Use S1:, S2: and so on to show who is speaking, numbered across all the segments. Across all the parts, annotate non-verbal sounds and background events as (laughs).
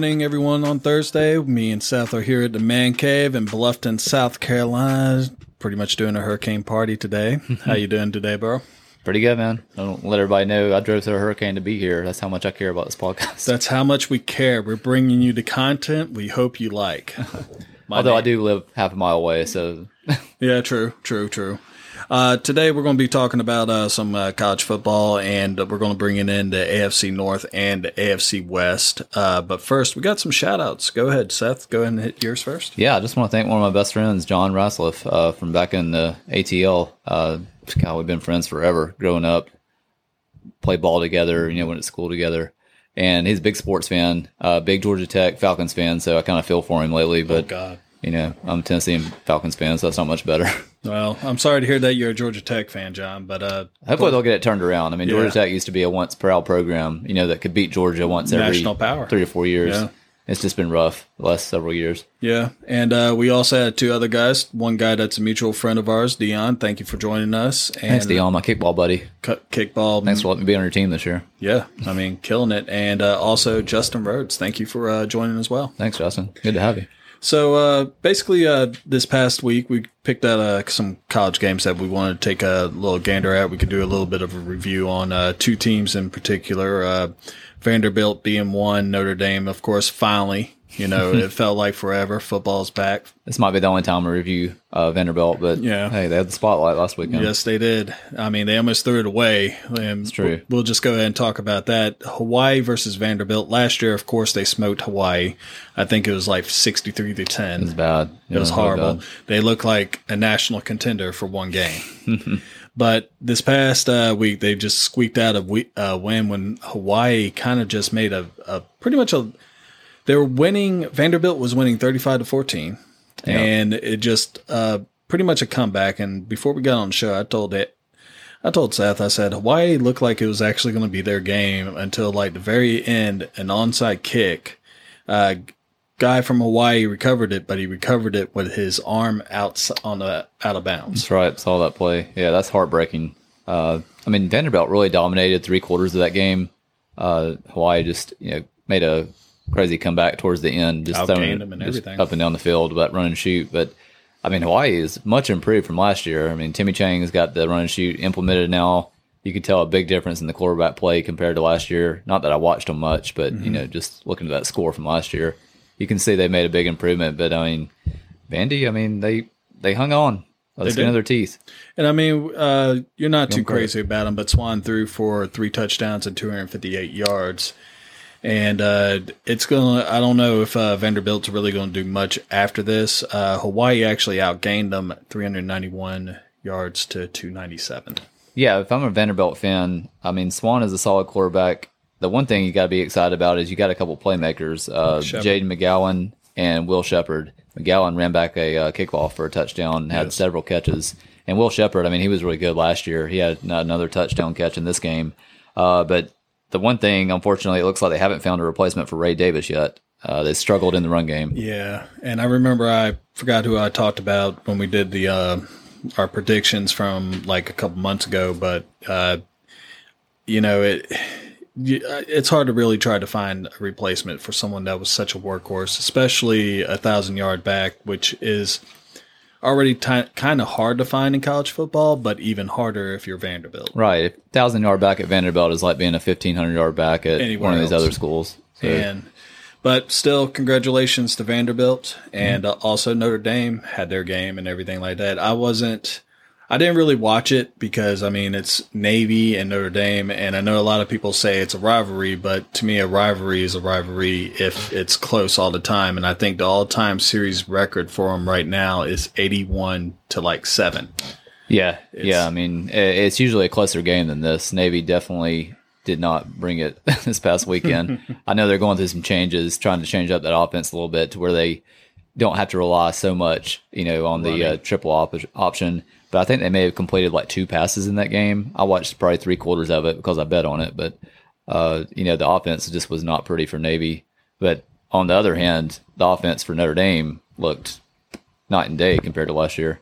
S1: Morning, everyone. On Thursday, me and Seth are here at the Man Cave in Bluffton, South Carolina. Pretty much doing a hurricane party today. (laughs) How you doing today, bro?
S2: Pretty good, man. I don't let everybody know I drove through a hurricane to be here. That's how much I care about this podcast.
S1: That's how much we care. We're bringing you the content we hope you like. (laughs) My
S2: Although I do live half a mile away, so (laughs)
S1: Yeah, true, true, true. Uh, today we're going to be talking about uh, some uh, college football, and we're going to bring it into AFC North and AFC West. Uh, but first, we got some shout outs. Go ahead, Seth. Go ahead and hit yours first.
S2: yeah, I just want to thank one of my best friends, John Rasliff, uh, from back in the ATL. Uh, God, we've been friends forever, growing up, played ball together, you know, went to school together. And he's a big sports fan, uh, big Georgia Tech Falcons fan, so I kind of feel for him lately. But
S1: God.
S2: You know, I'm a Tennessee and Falcons fan, so that's not much better. (laughs)
S1: Well, I'm sorry to hear that you're a Georgia Tech fan, John, but uh,
S2: Hopefully they'll get it turned around. I mean,
S1: Yeah.
S2: Georgia Tech used to be a once proud program, you know, that could beat Georgia once every
S1: National power.
S2: three or four years.
S1: Yeah.
S2: It's just been rough the last several years.
S1: yeah. And uh, we also had two other guys. One guy that's a mutual friend of ours, Dion. Thank you for joining us. And
S2: Thanks, Dion, my kickball buddy.
S1: Kickball.
S2: Thanks for letting me be on your team this year.
S1: Yeah, I mean, killing it. And uh, also Justin Rhodes. Thank you for uh, joining as well.
S2: Thanks, Justin. Good to have you.
S1: So uh, basically, uh, this past week we picked out uh, some college games that we wanted to take a little gander at. We could do a little bit of a review on uh, two teams in particular. Uh, Vanderbilt being one, Notre Dame, of course. Finally, you know, (laughs) it felt like forever. Football's back.
S2: This might be the only time I review uh, Vanderbilt, but
S1: Yeah.
S2: hey, they had the spotlight last weekend.
S1: Yes, they did. I mean, they almost threw it away. And it's
S2: true.
S1: We'll just go ahead and talk about that. Hawaii versus Vanderbilt. Last year, of course, they smoked Hawaii. I think it was like sixty-three to ten.
S2: It was bad.
S1: It was horrible. They look like a national contender for one game. (laughs) but this past uh, week, they just squeaked out a we- uh, win when Hawaii kind of just made a, a pretty much a. They were winning. Vanderbilt was winning thirty-five to fourteen, and it just uh, pretty much a comeback. And before we got on the show, I told it. I told Seth, I said Hawaii looked like it was actually going to be their game until like the very end, an onside kick. Uh, guy from Hawaii recovered it, but he recovered it with his arm out on the out of bounds.
S2: That's right. Saw that play. Yeah, that's heartbreaking. Uh, I mean, Vanderbilt really dominated three quarters of that game. Uh, Hawaii just you know made a crazy comeback towards the end, just throwing
S1: and
S2: just
S1: everything.
S2: up and down the field, but run and shoot. But I mean, Hawaii is much improved from last year. I mean, Timmy Chang has got the run and shoot implemented now. You could tell a big difference in the quarterback play compared to last year. Not that I watched them much, but
S1: Mm-hmm.
S2: you know, just looking at that score from last year, you can see they made a big improvement. But I mean, Vandy, I mean, they they hung on by the
S1: They
S2: skin of their teeth.
S1: And I mean, uh, you're not too crazy about them, but Swann threw for three touchdowns and 258 yards. And uh, it's gonna. I don't know if uh, Vanderbilt's really going to do much after this. Uh, Hawaii actually outgained them 391 yards to 297.
S2: Yeah, if I'm a Vanderbilt fan, I mean Swann is a solid quarterback. The one thing you got to be excited about is you got a couple playmakers, uh, Jaden McGowan and Will Sheppard. McGowan ran back a uh, kickoff for a touchdown, and had
S1: Yes.
S2: several catches. And Will Sheppard, I mean, he was really good last year. He had another touchdown catch in this game. Uh, but the one thing, unfortunately, it looks like they haven't found a replacement for Ray Davis yet. Uh, they struggled in the run game.
S1: Yeah, and I remember I forgot who I talked about when we did the uh, our predictions from like a couple months ago, but uh, you know it. uh, It's hard to really try to find a replacement for someone that was such a workhorse, especially a thousand yard back, which is already ti kind of hard to find in college football, but even harder if you're Vanderbilt.
S2: Right, a thousand yard back at Vanderbilt is like being a fifteen hundred yard back at
S1: Anywhere
S2: one of these
S1: else.
S2: other schools. So,
S1: And but still, congratulations to Vanderbilt and uh, also Notre Dame had their game and everything like that. I wasn't, I didn't really watch it because I mean it's Navy and Notre Dame, and I know a lot of people say it's a rivalry, but to me, a rivalry is a rivalry if it's close all the time. And I think the all-time series record for them right now is eighty-one to like seven.
S2: Yeah, yeah. I mean, it's usually a closer game than this. Navy definitely did not bring it (laughs) this past weekend. (laughs) I know they're going through some changes, trying to change up that offense a little bit to where they don't have to rely so much, you know, on the uh, triple op- option. But I think they may have completed like two passes in that game. I watched probably three quarters of it because I bet on it. But uh, you know, the offense just was not pretty for Navy. But on the other hand, the offense for Notre Dame looked night and day compared to last year.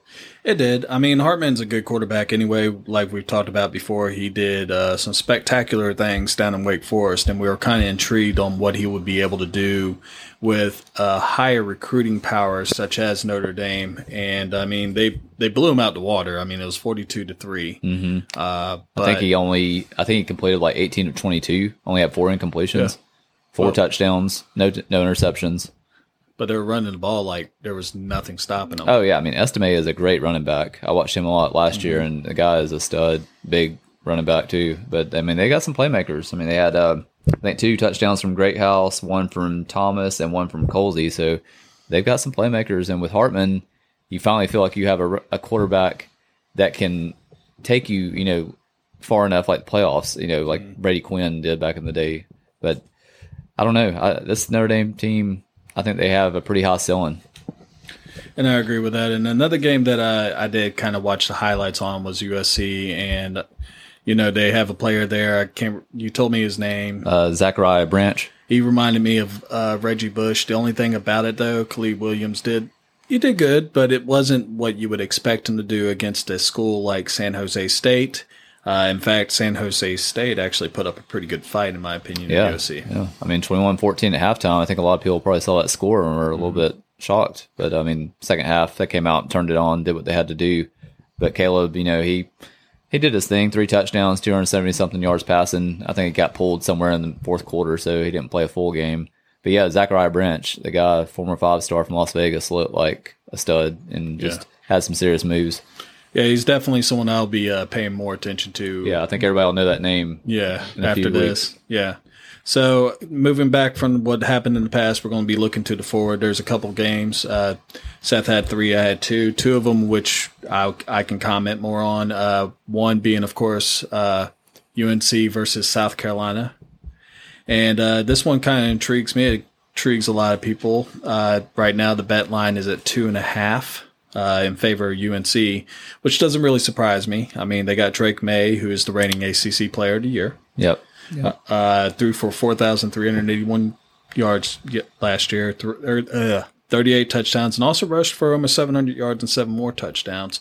S1: It did. I mean, Hartman's a good quarterback anyway. Like we've talked about before, he did uh, some spectacular things down in Wake Forest, and we were kind of intrigued on what he would be able to do with uh, higher recruiting powers such as Notre Dame. And I mean, they they blew him out the water. I mean, it was forty-two to 3
S2: mm-hmm. uh, I think he only, I think he completed like eighteen of twenty-two. Only had four incompletions, yeah. four well, touchdowns, no no interceptions
S1: but they were running the ball like there was nothing stopping them.
S2: Oh yeah, I mean Estime is a great running back. I watched him a lot last mm-hmm. year, and the guy is a stud, big running back too. But I mean they got some playmakers. I mean they had uh, I think two touchdowns from Greathouse, one from Thomas, and one from Colsey. So they've got some playmakers. And with Hartman, you finally feel like you have a, a quarterback that can take you, you know, far enough like the playoffs. You know, like mm-hmm. Brady Quinn did back in the day. But I don't know. I, this Notre Dame team I think they have a pretty high ceiling.
S1: And I agree with that. And another game that I, I did kind of watch the highlights on was USC, and you know they have a player there. I can't. You told me his name.
S2: Uh, Zachariah Branch.
S1: He reminded me of uh, Reggie Bush. The only thing about it though, Caleb Williams did he did good, but it wasn't what you would expect him to do against a school like San Jose State. Uh, in fact, San Jose State actually put up a pretty good fight, in my opinion,
S2: yeah. Yeah. I mean, 21 14 at halftime. I think a lot of people probably saw that score and were a little mm-hmm. bit shocked. But I mean, second half, they came out, turned it on, did what they had to do. But Caleb, you know, he he did his thing three touchdowns, 270 something yards passing. I think he got pulled somewhere in the fourth quarter, so he didn't play a full game. But yeah, Zachariah Branch, the guy, former five star from Las Vegas, looked like a stud and just yeah. had some serious moves.
S1: Yeah, he's definitely someone I'll be uh, paying more attention to.
S2: Yeah, I think everybody will know that name.
S1: Yeah, after this. Weeks. Yeah. So moving back from what happened in the past, we're going to be looking to the forward. There's a couple games. Uh, Seth had three. I had two. Two of them, which I, I can comment more on. Uh, one being, of course, uh, UNC versus South Carolina, and uh, this one kind of intrigues me. It intrigues a lot of people. Uh, right now, the bet line is at two and a half uh, in favor of UNC, which doesn't really surprise me. I mean, they got Drake Maye, who is the reigning ACC Player of the Year.
S2: Yep.
S1: yep. Uh, uh threw for 4,381 yards last year, th- er, uh, 38 touchdowns, and also rushed for almost 700 yards and seven more touchdowns.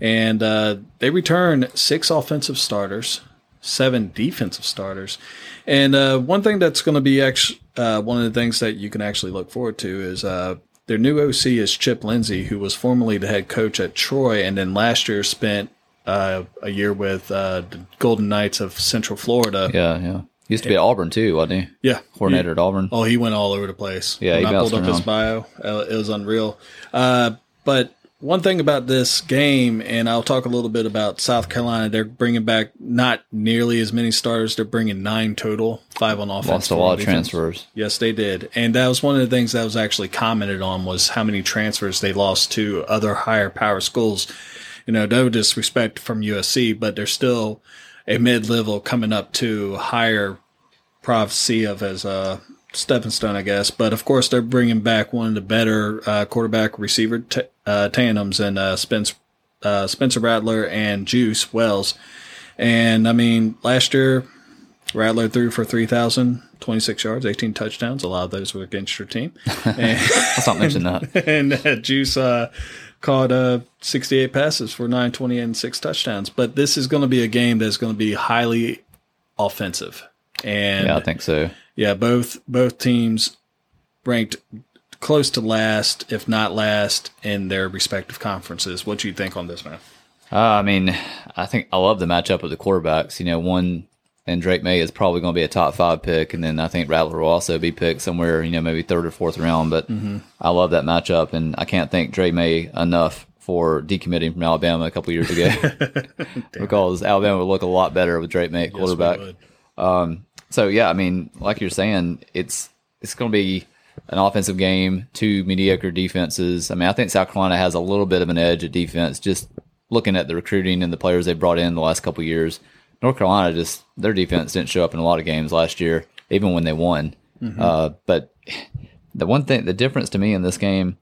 S1: And uh, they return six offensive starters, seven defensive starters. And uh, one thing that's going to be actually uh, one of the things that you can actually look forward to is uh, their new OC is Chip Lindsey, who was formerly the head coach at Troy and then last year spent uh, a year with uh, the Golden Knights of Central Florida.
S2: Yeah, yeah. He used to be at Auburn too, wasn't
S1: he? Yeah,
S2: coordinator
S1: he,
S2: at Auburn.
S1: Oh, he went all over the place.
S2: Yeah,
S1: when
S2: he
S1: I pulled up around. his bio. Uh, it was unreal. Uh, but one thing about this game, and I'll talk a little bit about South Carolina. They're bringing back not nearly as many starters. They're bringing nine total, five on offense.
S2: Lost a lot of transfers.
S1: Yes, they did, and that was one of the things that was actually commented on was how many transfers they lost to other higher power schools. You know, no disrespect from USC, but they're still a mid level coming up to higher prophecy of as a stepping stone, I guess. But of course, they're bringing back one of the better uh, quarterback receiver t- uh, tandems and uh, Spence, uh, Spencer Rattler and Juice Wells. And I mean, last year, Rattler threw for 3,026 yards, 18 touchdowns. A lot of those were against your team. (laughs)
S2: And, Let's not mention that. (laughs)
S1: And uh, Juice uh, caught uh, 68 passes for 920 and six touchdowns. But this is going to be a game that's going to be highly offensive. And
S2: yeah, I think so.
S1: Yeah, both both teams ranked close to last, if not last, in their respective conferences. What do you think on this, man?
S2: Uh, I mean, I think I love the matchup of the quarterbacks. You know, one and Drake Maye is probably going to be a top five pick, and then I think Rattler will also be picked somewhere, you know, maybe third or fourth round. But mm-hmm. I love that matchup, and I can't thank Drake Maye enough for decommitting from Alabama a couple years ago (laughs) because Alabama would look a lot better with Drake Maye at quarterback. Yes, um, so yeah, I mean, like you're saying, it's it's going to be an offensive game, two mediocre defenses. I mean, I think South Carolina has a little bit of an edge at defense, just looking at the recruiting and the players they brought in the last couple years. North Carolina just their defense didn't show up in a lot of games last year, even when they won. Mm-hmm. Uh, but the one thing, the difference to me in this game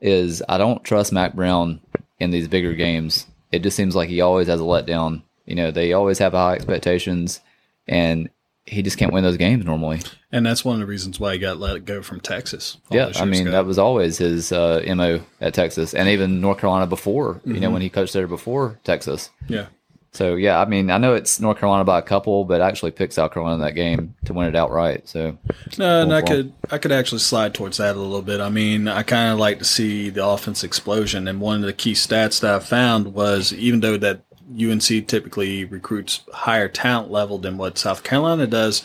S2: is I don't trust Mack Brown in these bigger games. It just seems like he always has a letdown. You know, they always have high expectations, and he just can't win those games normally.
S1: And that's one of the reasons why he got let go from Texas.
S2: Yeah, I mean ago. that was always his uh, mo at Texas, and even North Carolina before. Mm-hmm. You know mm-hmm. when he coached there before Texas.
S1: Yeah.
S2: So yeah, I mean I know it's North Carolina by a couple, but I actually picked South Carolina in that game to win it outright. So
S1: no, and I could I could actually slide towards that a little bit. I mean I kind of like to see the offense explosion, and one of the key stats that I found was even though that UNC typically recruits higher talent level than what South Carolina does.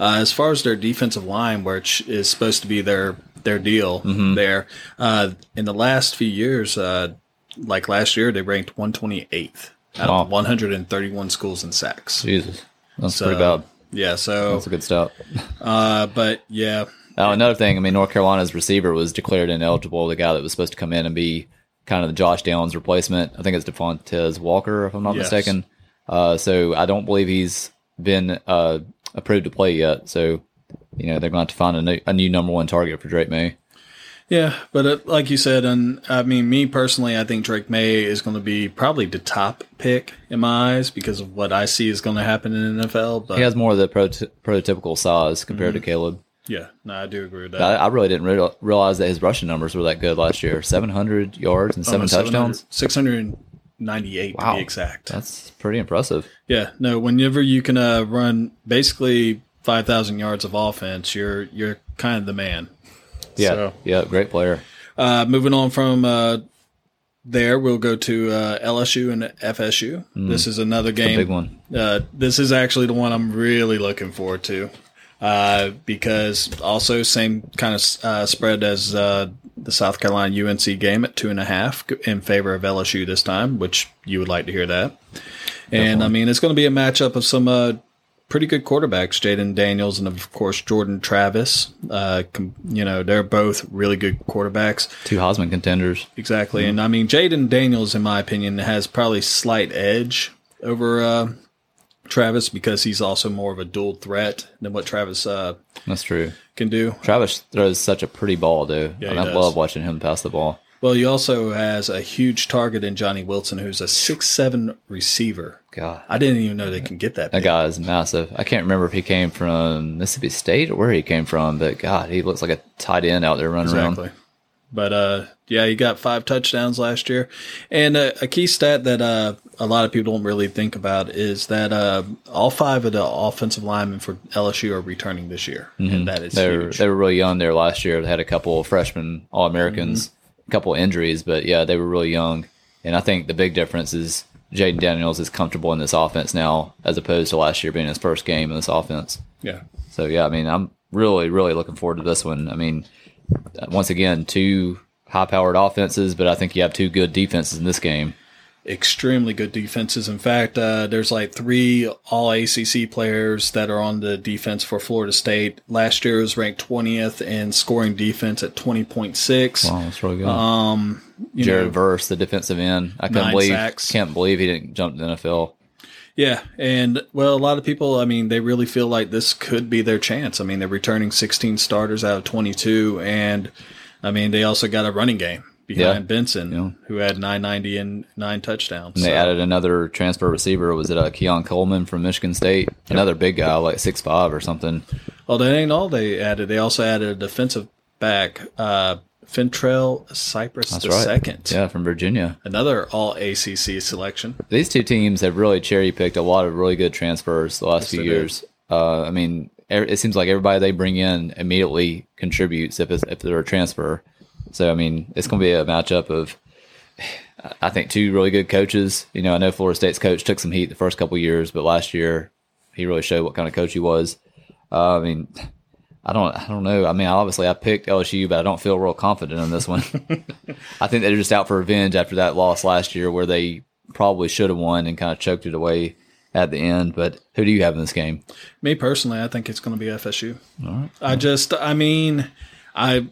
S1: Uh, as far as their defensive line, which is supposed to be their their deal mm-hmm. there, uh, in the last few years, uh, like last year, they ranked 128th out wow. of 131 schools in sacks.
S2: Jesus, that's so, pretty bad.
S1: Yeah, so
S2: that's a good start. (laughs)
S1: Uh, but yeah.
S2: Oh, another thing, I mean, North Carolina's receiver was declared ineligible. The guy that was supposed to come in and be kind of the Josh Downs replacement. I think it's Devontez Walker, if I'm not yes. mistaken. Uh, so I don't believe he's been uh, approved to play yet. So, you know, they're going to have to find a new, a new number one target for Drake Maye.
S1: Yeah, but it, like you said, and I mean, me personally, I think Drake Maye is going to be probably the top pick in my eyes because of what I see is going to happen in the NFL.
S2: But he has more of the prototypical size compared mm-hmm. to Caleb.
S1: Yeah, no, I do agree with that.
S2: I, I really didn't re- realize that his rushing numbers were that good last year. 700 yards and seven touchdowns.
S1: 698 wow. to be exact.
S2: That's pretty impressive.
S1: Yeah, no, whenever you can uh, run basically 5,000 yards of offense, you're you're kind of the man.
S2: Yeah, so, yeah, great player.
S1: Uh, moving on from uh, there, we'll go to uh, LSU and FSU. Mm, this is another game.
S2: big one.
S1: Uh, this is actually the one I'm really looking forward to uh, because also same kind of uh, spread as uh, the South Carolina UNC game at two and a half in favor of LSU this time, which you would like to hear that. And Definitely. I mean, it's going to be a matchup of some uh, pretty good quarterbacks, Jayden Daniels and of course Jordan Travis. Uh, com- you know, they're both really good quarterbacks.
S2: Two Heisman contenders.
S1: Exactly. Mm-hmm. And I mean, Jayden Daniels, in my opinion, has probably slight edge over uh, Travis because he's also more of a dual threat than what Travis uh,
S2: that's true
S1: can do.
S2: Travis throws such a pretty ball, dude. Yeah, I love watching him pass the ball.
S1: Well, he also has a huge target in Johnny Wilson, who's a six seven receiver.
S2: God,
S1: I didn't even know they can get that.
S2: That big. guy is massive. I can't remember if he came from Mississippi State or where he came from, but God, he looks like a tight end out there running exactly. around.
S1: But uh, yeah, he got five touchdowns last year, and uh, a key stat that uh, a lot of people don't really think about is that uh, all five of the offensive linemen for LSU are returning this year, mm-hmm. and that is
S2: they
S1: were,
S2: they were really young there last year. They had a couple of freshman All Americans, mm-hmm. a couple of injuries, but yeah, they were really young. And I think the big difference is Jayden Daniels is comfortable in this offense now, as opposed to last year being his first game in this offense.
S1: Yeah.
S2: So yeah, I mean, I'm really, really looking forward to this one. I mean, once again, two high-powered offenses, but I think you have two good defenses in this game
S1: extremely good defenses. In fact, uh, there's like three all ACC players that are on the defense for Florida State. Last year was ranked 20th in scoring defense at 20.6.
S2: Wow, that's really good. Um, Jared know, Verse, the defensive end. I can't believe sacks. can't believe he didn't jump to the NFL.
S1: Yeah, and well, a lot of people, I mean, they really feel like this could be their chance. I mean, they're returning 16 starters out of 22, and I mean, they also got a running game behind yeah. Benson, yeah. who had 990 and nine touchdowns.
S2: And so. they added another transfer receiver. Was it a uh, Keon Coleman from Michigan State? Yep. Another big guy, like six five or something.
S1: Well, that ain't all they added. They also added a defensive back, uh, Fentrell Cypress That's the right. second.
S2: Yeah, from Virginia.
S1: Another all ACC selection.
S2: These two teams have really cherry picked a lot of really good transfers the last yes, few years. Uh, I mean, it seems like everybody they bring in immediately contributes if, if they're a transfer. So I mean, it's going to be a matchup of I think two really good coaches. You know, I know Florida State's coach took some heat the first couple years, but last year he really showed what kind of coach he was. Uh, I mean, I don't, I don't know. I mean, obviously I picked LSU, but I don't feel real confident in this one. (laughs) I think they're just out for revenge after that loss last year, where they probably should have won and kind of choked it away at the end. But who do you have in this game?
S1: Me personally, I think it's going to be FSU. All right. I just, I mean, I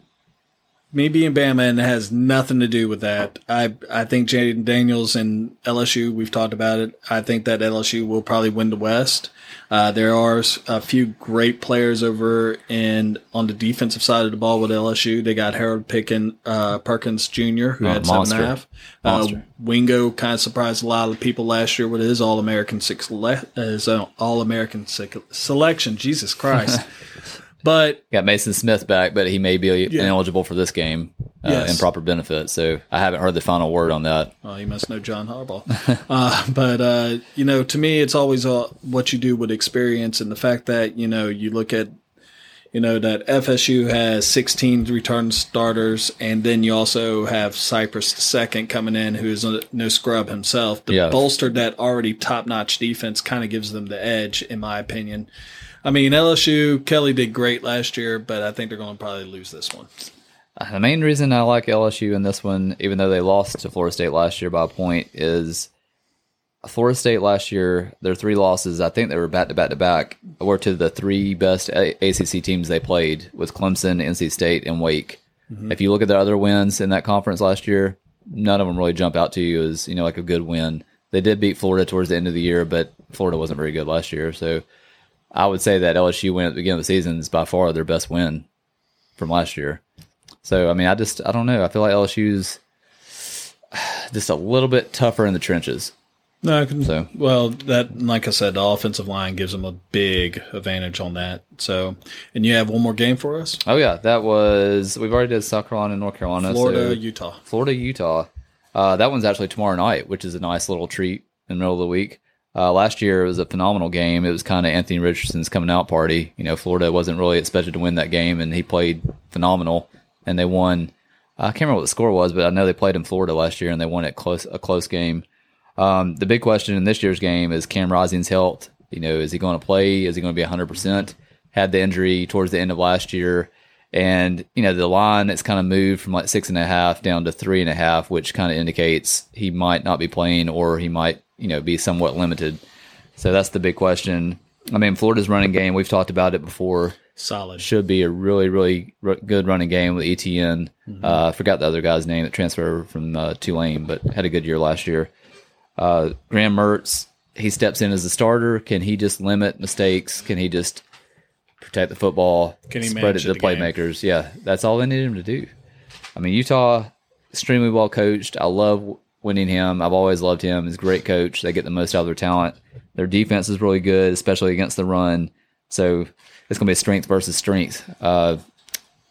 S1: me being Bama, and it has nothing to do with that. I I think Jayden Daniels and LSU. We've talked about it. I think that LSU will probably win the West. Uh, there are a few great players over and on the defensive side of the ball with LSU. They got Harold Pickin, uh, Perkins Jr., who oh, had seven and a half. Uh, Wingo kind of surprised a lot of people last year with his All American six his uh, All American selection. Jesus Christ. (laughs) But
S2: got Mason Smith back, but he may be yeah. ineligible for this game uh, yes. in proper benefit. So I haven't heard the final word on that.
S1: Well, you must know John Harbaugh. (laughs) uh, but uh, you know, to me, it's always uh, what you do with experience and the fact that you know you look at you know that FSU has 16 return starters, and then you also have Cypress the second coming in, who is no scrub himself. The yeah. bolster that already top notch defense kind of gives them the edge, in my opinion. I mean, LSU, Kelly did great last year, but I think they're going to probably lose this one.
S2: The main reason I like LSU in this one, even though they lost to Florida State last year by a point, is Florida State last year, their three losses, I think they were back to back to back, were to the three best ACC teams they played with Clemson, NC State, and Wake. Mm-hmm. If you look at their other wins in that conference last year, none of them really jump out to you as, you know, like a good win. They did beat Florida towards the end of the year, but Florida wasn't very good last year. So I would say that LSU win at the beginning of the season is by far their best win from last year. So I mean, I just I don't know. I feel like LSU's (sighs) just a little bit tougher in the trenches.
S1: No, I can. So. Well, that like I said, the offensive line gives them a big advantage on that. So, and you have one more game for us.
S2: Oh yeah, that was we've already did South Carolina and North Carolina,
S1: Florida, so Utah,
S2: Florida, Utah. Uh, that one's actually tomorrow night, which is a nice little treat in the middle of the week. Uh, last year it was a phenomenal game. It was kind of Anthony Richardson's coming out party. You know, Florida wasn't really expected to win that game, and he played phenomenal, and they won. I can't remember what the score was, but I know they played in Florida last year, and they won it close a close game. Um, the big question in this year's game is Cam Rising's health. You know, is he going to play? Is he going to be 100%? Had the injury towards the end of last year. And, you know, the line it's kind of moved from like six and a half down to three and a half, which kind of indicates he might not be playing or he might you know be somewhat limited. So that's the big question. I mean, Florida's running game. We've talked about it before.
S1: Solid
S2: should be a really, really r- good running game with Etienne. Mm-hmm. Uh, I forgot the other guy's name that transferred from uh, Tulane, but had a good year last year. Uh, Graham Mertz, he steps in as a starter. Can he just limit mistakes? Can he just protect the football?
S1: Can he
S2: spread it to the, the playmakers? Yeah, that's all they need him to do. I mean, Utah extremely well coached. I love Whittingham. I've always loved him. He's a great coach. They get the most out of their talent. Their defense is really good, especially against the run. So it's going to be a strength versus strength. Uh,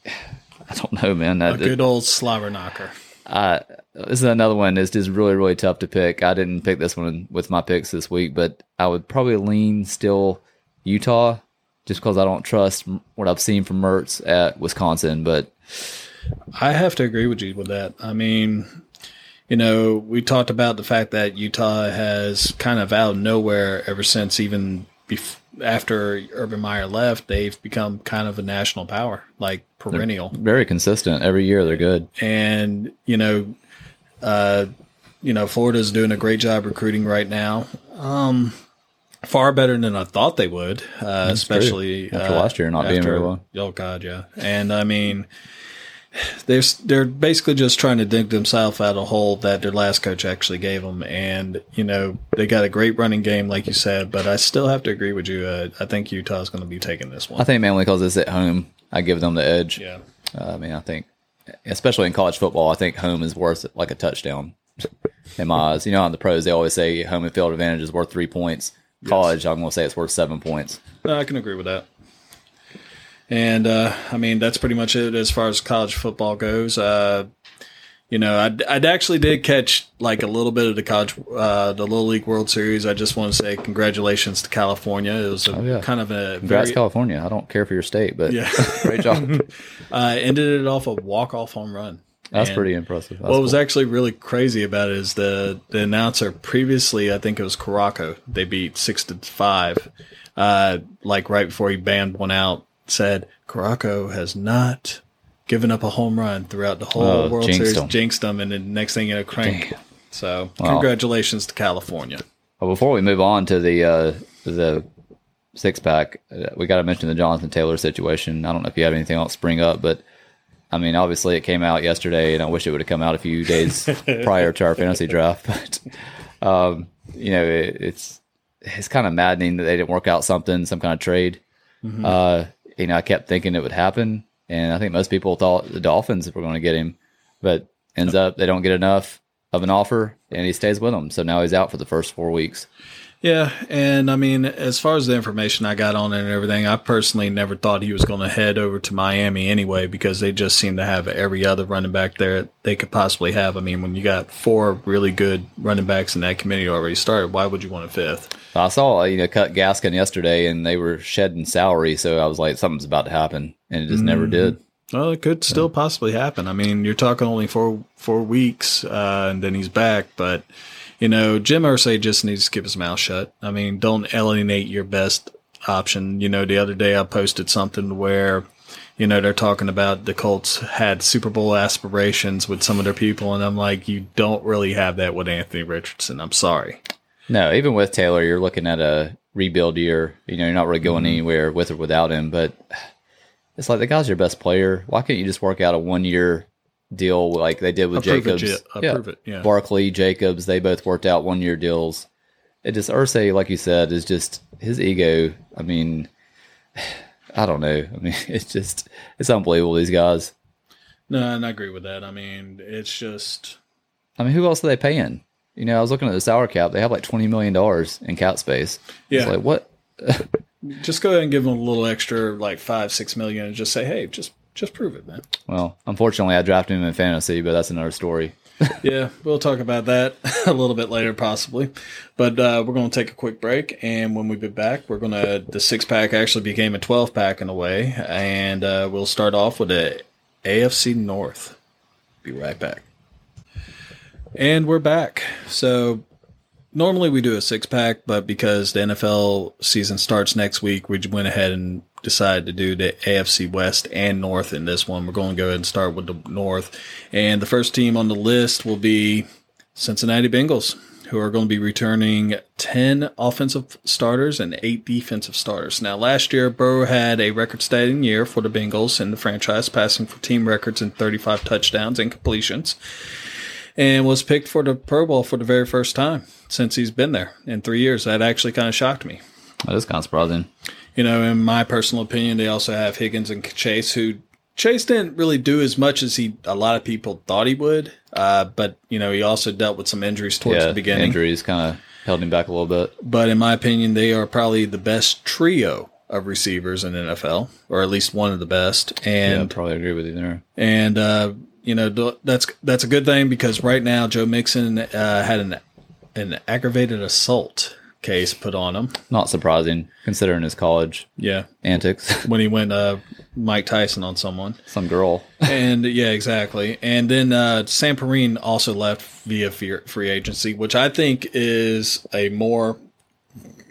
S2: I don't know, man.
S1: A good old slobber knocker.
S2: Uh, this is another one that's just really, really tough to pick. I didn't pick this one with my picks this week, but I would probably lean still Utah just because I don't trust what I've seen from Mertz at Wisconsin. But
S1: I have to agree with you with that. I mean, you know, we talked about the fact that Utah has kind of out of nowhere ever since even bef- after Urban Meyer left, they've become kind of a national power, like perennial.
S2: They're very consistent. Every year they're good.
S1: And, you know, uh, you know, Florida's doing a great job recruiting right now. Um, far better than I thought they would, uh, especially
S2: after uh, last year not after, being very well.
S1: Oh God, yeah. And I mean, they're they're basically just trying to dig themselves out of a hole that their last coach actually gave them. And you know they got a great running game, like you said. But I still have to agree with you. Uh, I think Utah's going to be taking this one.
S2: I think mainly because it's at home. I give them the edge.
S1: Yeah.
S2: Uh, I mean, I think, especially in college football, I think home is worth like a touchdown. In my eyes, you know, on the pros they always say home and field advantage is worth three points. College, yes. I'm going to say it's worth seven points.
S1: I can agree with that. And uh, I mean, that's pretty much it as far as college football goes. Uh, you know, I'd, I'd, actually did catch like a little bit of the college, uh, the Little League World Series. I just want to say congratulations to California. It was a, oh, yeah. kind of a
S2: congrats very, California. I don't care for your state, but yeah, (laughs) great job. (laughs)
S1: uh, ended it off a walk off home run.
S2: That's and pretty impressive. That's
S1: what cool. was actually really crazy about it is the the announcer previously, I think it was Caraco. They beat six to five, uh, like right before he banned one out said Caraco has not given up a home run throughout the whole oh, World Series, them. jinxed them, and the next thing you know, crank. Damn. So, congratulations to California.
S2: Well, before we move on to the uh, the six pack, uh, we got to mention the Jonathan Taylor situation. I don't know if you have anything else spring up, but I mean, obviously it came out yesterday, and I wish it would have come out a few days (laughs) prior to our fantasy draft. But um, you know, it, it's it's kind of maddening that they didn't work out something, some kind of trade. Mm-hmm. Uh, you know, I kept thinking it would happen, and I think most people thought the Dolphins were going to get him, but ends up they don't get enough of an offer, and he stays with them. So now he's out for the first four weeks.
S1: Yeah, and I mean, as far as the information I got on it and everything, I personally never thought he was going to head over to Miami anyway because they just seem to have every other running back there they could possibly have. I mean, when you got four really good running backs in that committee already started, why would you want a fifth?
S2: I saw you know cut Gaskin yesterday, and they were shedding salary, so I was like, something's about to happen, and it just mm-hmm. never did.
S1: Well, it could still possibly happen. I mean, you're talking only four four weeks, uh, and then he's back, but you know, Jim Irsay just needs to keep his mouth shut. I mean, don't alienate your best option. You know, the other day I posted something where, you know, they're talking about the Colts had Super Bowl aspirations with some of their people, and I'm like, you don't really have that with Anthony Richardson. I'm sorry.
S2: No, even with Taylor, you're looking at a rebuild year. You know, you're not really going mm-hmm. anywhere with or without him, but it's like the guy's your best player. Why can't you just work out a one year deal like they did with Approve Jacobs. It,
S1: yeah. It, yeah.
S2: Barkley, Jacobs, they both worked out one year deals. It just Irsay, like you said, is just his ego. I mean, (sighs) I don't know. I mean, (laughs) it's just it's unbelievable. These guys.
S1: No, and I agree with that. I mean, it's just.
S2: I mean, who else are they paying? You know, I was looking at the salary cap. They have like twenty million dollars in cap space. Yeah. It's like what? (laughs)
S1: just go ahead and give them a little extra, like five, six million, and just say, hey, just just prove it, man.
S2: Well, unfortunately, I drafted him in fantasy, but that's another story. (laughs)
S1: yeah, we'll talk about that (laughs) a little bit later, possibly. But uh, we're going to take a quick break, and when we get back, we're going to the six pack actually became a twelve pack in a way, and uh, we'll start off with the AFC North. Be right back. And we're back. So normally we do a six pack, but because the NFL season starts next week, we went ahead and decided to do the AFC West and North in this one. We're going to go ahead and start with the North. And the first team on the list will be Cincinnati Bengals, who are going to be returning 10 offensive starters and 8 defensive starters. Now, last year, Burrow had a record setting year for the Bengals in the franchise, passing for team records in 35 touchdowns and completions, and was picked for the Pro Bowl for the very first time since he's been there in three years. That actually kind of shocked me.
S2: That is kind of surprising
S1: you know, in my personal opinion, they also have Higgins and Chase, who Chase didn't really do as much as he a lot of people thought he would. Uh, but you know, he also dealt with some injuries towards yeah, the beginning.
S2: Injuries kind of held him back a little bit.
S1: But in my opinion, they are probably the best trio of receivers in NFL, or at least one of the best. And yeah, I
S2: probably agree with you there.
S1: And uh, you know, that's that's a good thing because right now Joe Mixon uh, had an an aggravated assault case put on him.
S2: Not surprising considering his college
S1: yeah
S2: antics (laughs)
S1: when he went uh, Mike Tyson on someone,
S2: some girl, (laughs)
S1: and yeah, exactly. And then uh, Sam Perine also left via free agency, which I think is a more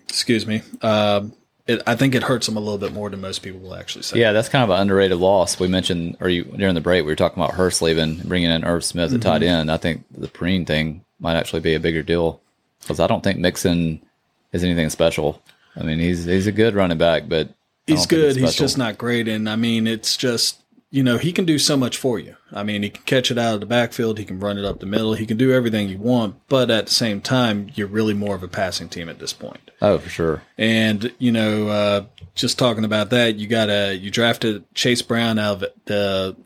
S1: excuse me. Um, it, I think it hurts him a little bit more than most people will actually say.
S2: Yeah, that's kind of an underrated loss. We mentioned, or you during the break, we were talking about Hurst leaving, bringing in Irv Smith at mm-hmm. tight end. I think the Perine thing might actually be a bigger deal because I don't think Mixon is anything special. I mean, he's he's a good running back, but
S1: he's good. He's just not great. And I mean, it's just you know he can do so much for you. I mean, he can catch it out of the backfield. He can run it up the middle. He can do everything you want. But at the same time, you're really more of a passing team at this point.
S2: Oh, for sure.
S1: And you know, uh, just talking about that, you got a you drafted Chase Brown out of the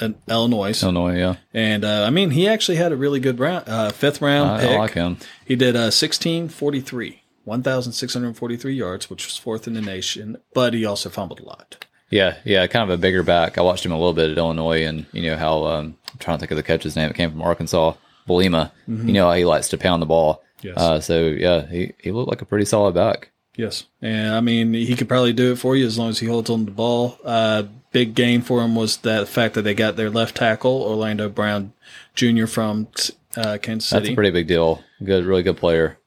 S1: uh, Illinois.
S2: Illinois, yeah.
S1: And uh, I mean, he actually had a really good round, uh, fifth round I, pick. I
S2: like him.
S1: He did uh, sixteen forty three. 1,643 yards, which was fourth in the nation, but he also fumbled a lot.
S2: Yeah, yeah, kind of a bigger back. I watched him a little bit at Illinois, and you know how um, I'm trying to think of the catcher's name. It came from Arkansas, Bielema. Mm-hmm. You know how he likes to pound the ball. Yes. Uh, so yeah, he he looked like a pretty solid back.
S1: Yes, and I mean he could probably do it for you as long as he holds on to the ball. Uh, big game for him was that fact that they got their left tackle Orlando Brown Jr. from uh, Kansas City.
S2: That's a pretty big deal. Good, really good player.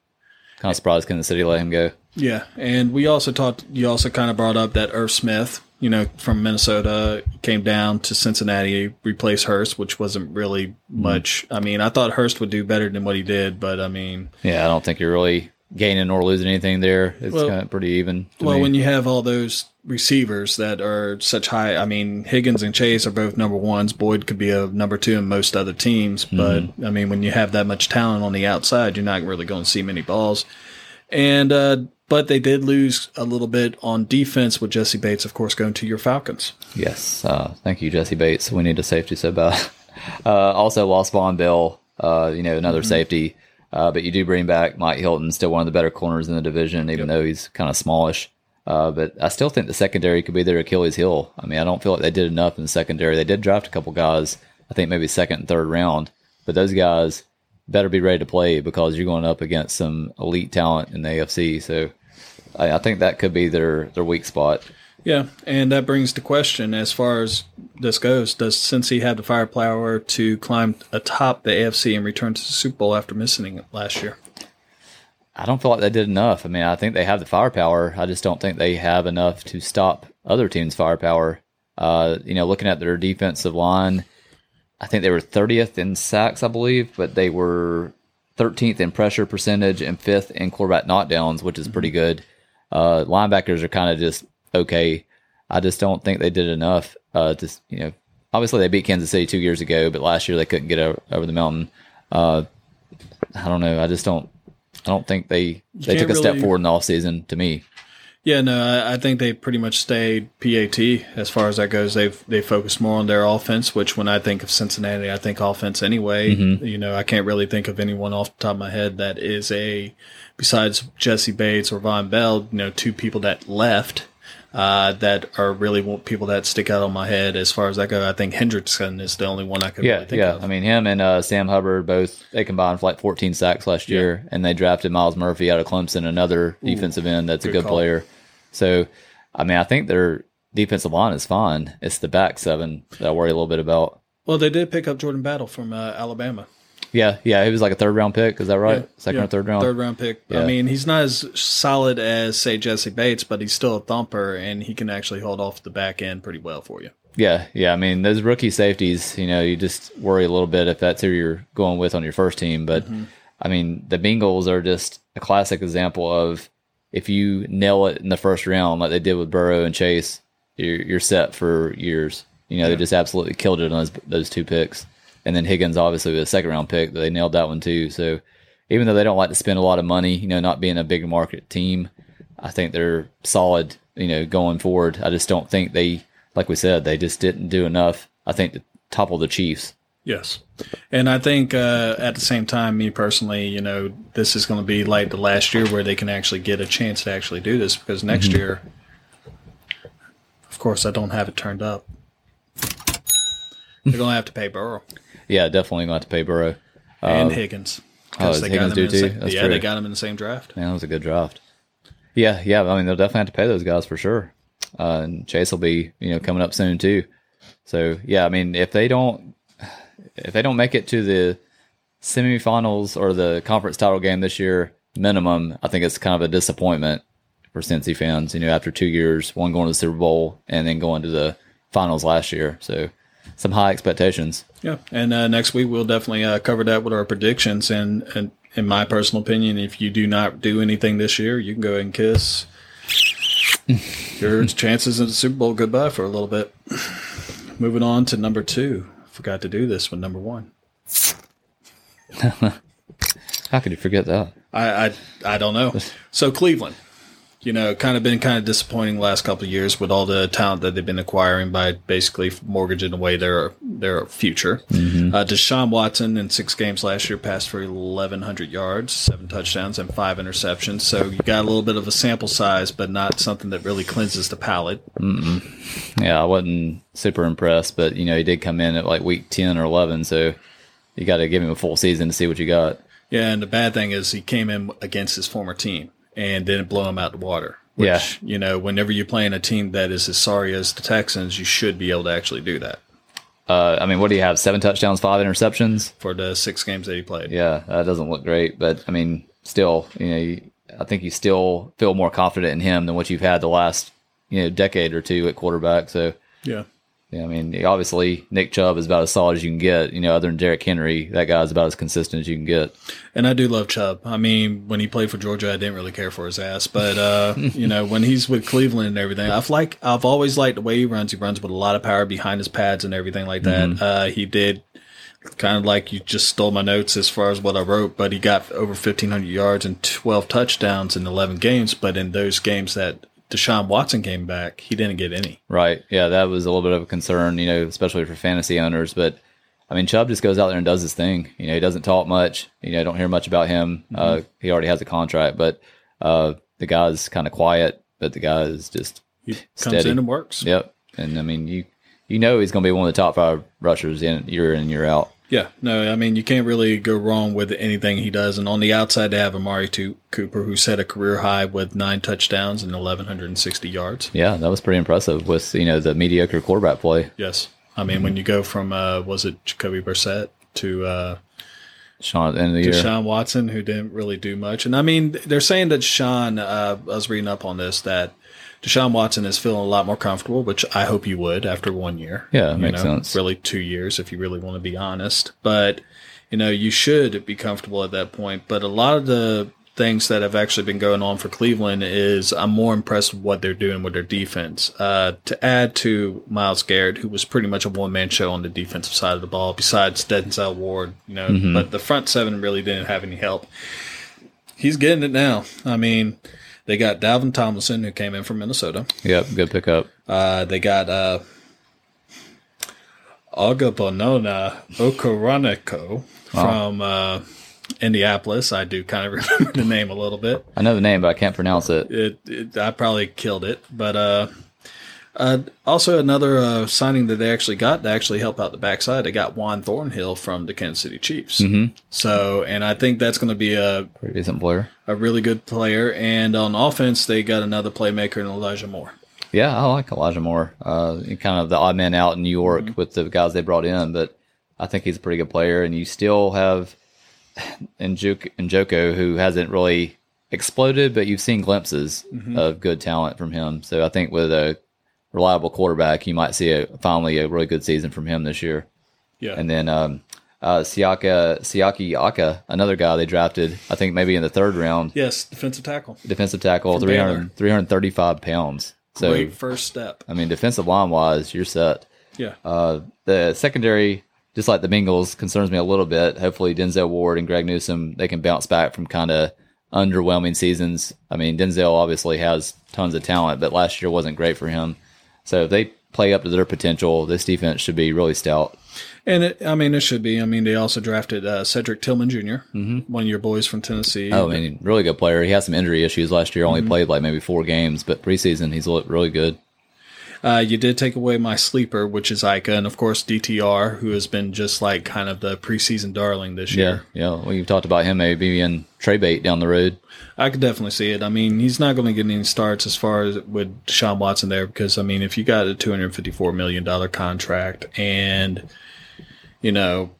S2: Kind of surprised Kansas City let him go.
S1: Yeah, and we also talked. You also kind of brought up that Irv Smith, you know, from Minnesota, came down to Cincinnati, replace Hurst, which wasn't really mm-hmm. much. I mean, I thought Hurst would do better than what he did, but I mean,
S2: yeah, I don't think you're really gaining or losing anything there. It's well, kind of pretty even.
S1: Well,
S2: me.
S1: when you have all those receivers that are such high. I mean, Higgins and Chase are both number ones. Boyd could be a number two in most other teams, but mm-hmm. I mean, when you have that much talent on the outside, you're not really going to see many balls. And uh, but they did lose a little bit on defense with Jessie Bates, of course, going to your Falcons.
S2: Yes, uh, thank you, Jessie Bates. We need a safety so bad. (laughs) Uh, also lost Vonn Bell, uh, you know, another mm-hmm. safety. Uh, but you do bring back Mike Hilton, still one of the better corners in the division, even yep. though he's kind of smallish. Uh, but I still think the secondary could be their Achilles heel. I mean, I don't feel like they did enough in the secondary. They did draft a couple guys, I think maybe second and third round, but those guys better be ready to play because you're going up against some elite talent in the AFC. So I, I think that could be their, their weak spot.
S1: Yeah, and that brings the question as far as this goes: Does Cincy have the firepower to climb atop the AFC and return to the Super Bowl after missing it last year?
S2: I don't feel like they did enough. I mean, I think they have the firepower. I just don't think they have enough to stop other teams' firepower. Uh, you know, looking at their defensive line, I think they were 30th in sacks, I believe, but they were 13th in pressure percentage and fifth in quarterback knockdowns, which is pretty mm-hmm. good. Uh, linebackers are kind of just okay. I just don't think they did enough. Uh, to you know, obviously they beat Kansas City two years ago, but last year they couldn't get over, over the mountain. Uh, I don't know. I just don't. I don't think they they took a really, step forward in the offseason to me.
S1: Yeah, no, I, I, think they pretty much stayed PAT as far as that goes. They've they focused more on their offense, which when I think of Cincinnati, I think offense anyway. Mm-hmm. You know, I can't really think of anyone off the top of my head that is a besides Jessie Bates or Vonn Bell. You know, two people that left uh, that are really people that stick out on my head as far as that go. I think Hendrickson is the only one I could
S2: yeah,
S1: really think
S2: yeah.
S1: of.
S2: I mean, him and uh, Sam Hubbard both they combined for like 14 sacks last year, and they drafted Myles Murphy out of Clemson, another Ooh, defensive end that's good a good call. player. So, I mean, I think their defensive line is fine. It's the back seven that I worry a little bit about.
S1: Well, they did pick up Jordan Battle from uh, Alabama.
S2: Yeah, yeah, he was like a third round pick. Is that right? Yeah, Second yeah. or third round?
S1: Third round pick. Yeah. I mean, he's not as solid as say Jessie Bates, but he's still a thumper, and he can actually hold off the back end pretty well for you.
S2: Yeah, yeah. I mean, those rookie safeties, you know, you just worry a little bit if that's who you're going with on your first team. But mm-hmm. I mean, the Bengals are just a classic example of if you nail it in the first round, like they did with Burrow and Chase, you're, you're set for years. You know, yeah. they just absolutely killed it on those, those two picks and then Higgins obviously was a second round pick. They nailed that one too. So even though they don't like to spend a lot of money, you know, not being a big market team, I think they're solid. You know, going forward, I just don't think they, like we said, they just didn't do enough. I think to topple the Chiefs.
S1: Yes. And I think uh, at the same time, me personally, you know, this is going to be like the last year where they can actually get a chance to actually do this because next mm-hmm. year, of course, I don't have it turned up. They're going to have to pay Burrow.
S2: Yeah, definitely going to have to pay Burrow
S1: and uh, Higgins.
S2: Oh, they Higgins do too.
S1: The yeah, true. they got him in the same draft.
S2: Yeah, that was a good draft. Yeah, yeah. I mean, they'll definitely have to pay those guys for sure. Uh, and Chase will be, you know, coming up soon too. So yeah, I mean, if they don't, if they don't make it to the semifinals or the conference title game this year, minimum, I think it's kind of a disappointment for Cincy fans. You know, after two years, one going to the Super Bowl and then going to the finals last year. So some high expectations.
S1: Yeah, and uh, next week we'll definitely uh, cover that with our predictions. And, and in my personal opinion, if you do not do anything this year, you can go ahead and kiss (laughs) your chances in the Super Bowl goodbye for a little bit. Moving on to number two. Forgot to do this with number one. (laughs)
S2: How could you forget that?
S1: I, I I don't know. So Cleveland you know, kind of been kind of disappointing last couple of years with all the talent that they've been acquiring by basically mortgaging away their their future. Mm-hmm. Uh, Deshaun Watson in six games last year passed for 1,100 yards, seven touchdowns, and five interceptions. So you got a little bit of a sample size, but not something that really cleanses the palate.
S2: Mm-mm. Yeah, I wasn't super impressed, but you know, he did come in at like week 10 or 11, so you got to give him a full season to see what you got.
S1: Yeah, and the bad thing is he came in against his former team and didn't blow them out the water. Which, yeah. You know, whenever you're playing a team that is as sorry as the Texans, you should be able to actually do that.
S2: Uh, I mean, what do you have? Seven touchdowns, five interceptions
S1: for the six games that he played.
S2: Yeah, that doesn't look great, but I mean, still, you know, you, I think you still feel more confident in him than what you've had the last, you know, decade or two at quarterback. So,
S1: yeah,
S2: Yeah, I mean, obviously Nick Chubb is about as solid as you can get. You know, other than Derrick Henry, that guy's about as consistent as you can get.
S1: And I do love Chubb. I mean, when he played for Georgia, I didn't really care for his ass, but uh, (laughs) you know, when he's with Cleveland and everything, I've like I've always liked the way he runs. He runs with a lot of power behind his pads and everything like that. Mm-hmm. Uh, he did kind of like you just stole my notes as far as what I wrote, but he got over 1,500 yards and 12 touchdowns in 11 games. But in those games that Deshaun Watson came back, he didn't get any.
S2: Right. Yeah, that was a little bit of a concern, you know, especially for fantasy owners. But I mean, Chubb just goes out there and does his thing. You know, he doesn't talk much. You know, don't hear much about him. Mm-hmm. Uh, he already has a contract, but uh, the guy's kind of quiet. But the guy is just
S1: he steady. comes in and works.
S2: Yep. And I mean, you you know he's going to be one of the top five rushers in year in year out.
S1: Yeah, no, I mean you can't really go wrong with anything he does. And on the outside, they have Amari Cooper, who set a career high with nine touchdowns and eleven hundred and sixty yards.
S2: Yeah, that was pretty impressive with you know the mediocre quarterback play.
S1: Yes, I mean mm-hmm. when you go from uh, was it Jacoby Brissett to uh,
S2: Sean of the
S1: year. Watson, who didn't really do much. And I mean they're saying that Sean. Uh, I was reading up on this that Deshaun Watson is feeling a lot more comfortable, which I hope you would after one year.
S2: Yeah, you makes know, sense.
S1: Really, two years if you really want to be honest. But you know, you should be comfortable at that point. But a lot of the things that have actually been going on for Cleveland is I'm more impressed with what they're doing with their defense. Uh, to add to Myles Garrett, who was pretty much a one man show on the defensive side of the ball, besides Denzel Ward, you know, mm-hmm. but the front seven really didn't have any help. He's getting it now. I mean, they got Dalvin Tomlinson, who came in from Minnesota.
S2: Yep, good pickup.
S1: Uh, they got uh, Ogbonnia Okoronkwo from uh, Indianapolis. I do kind of (laughs) remember the name a little bit.
S2: I know the name, but I can't pronounce it.
S1: It, it I probably killed it, but uh, also, another uh, signing that they actually got to actually help out the backside, they got Juan Thornhill from the Kansas City Chiefs. Mm-hmm. So, and I think that's going to be a
S2: pretty decent player,
S1: a really good player. And on offense, they got another playmaker in Elijah Moore.
S2: Yeah, I like Elijah Moore. Uh, kind of the odd man out in New York mm-hmm. with the guys they brought in, but I think he's a pretty good player. And you still have Njoku, who hasn't really exploded, but you've seen glimpses mm-hmm. of good talent from him. So I think with a reliable quarterback, you might see a finally a really good season from him this year.
S1: Yeah.
S2: And then um, uh, Siaka Siaki Ika, another guy they drafted, I think maybe in the third round.
S1: Yes, defensive tackle.
S2: Defensive tackle, 300, 335 pounds. So,
S1: Great first step.
S2: I mean, defensive line wise, you're set.
S1: Yeah.
S2: Uh, the secondary, just like the Bengals, concerns me a little bit. Hopefully, Denzel Ward and Greg Newsome they can bounce back from kind of underwhelming seasons. I mean, Denzel obviously has tons of talent, but last year wasn't great for him. So if they play up to their potential, this defense should be really stout.
S1: And it, I mean, it should be. I mean, they also drafted uh, Cedric Tillman junior mm-hmm. one of your boys from Tennessee.
S2: Oh, I mean, really good player. He had some injury issues last year. Only mm-hmm. played like maybe four games, but preseason he's looked really good.
S1: Uh, you did take away my sleeper, which is Ika, and of course DTR, who has been just like kind of the preseason darling this
S2: year. Yeah, yeah. Well, you've talked about him maybe being Trey bait down the road.
S1: I could definitely see it. I mean, he's not going to get any starts as far as with Sean Watson there because I mean, if you got a two hundred fifty-four million dollar contract and you know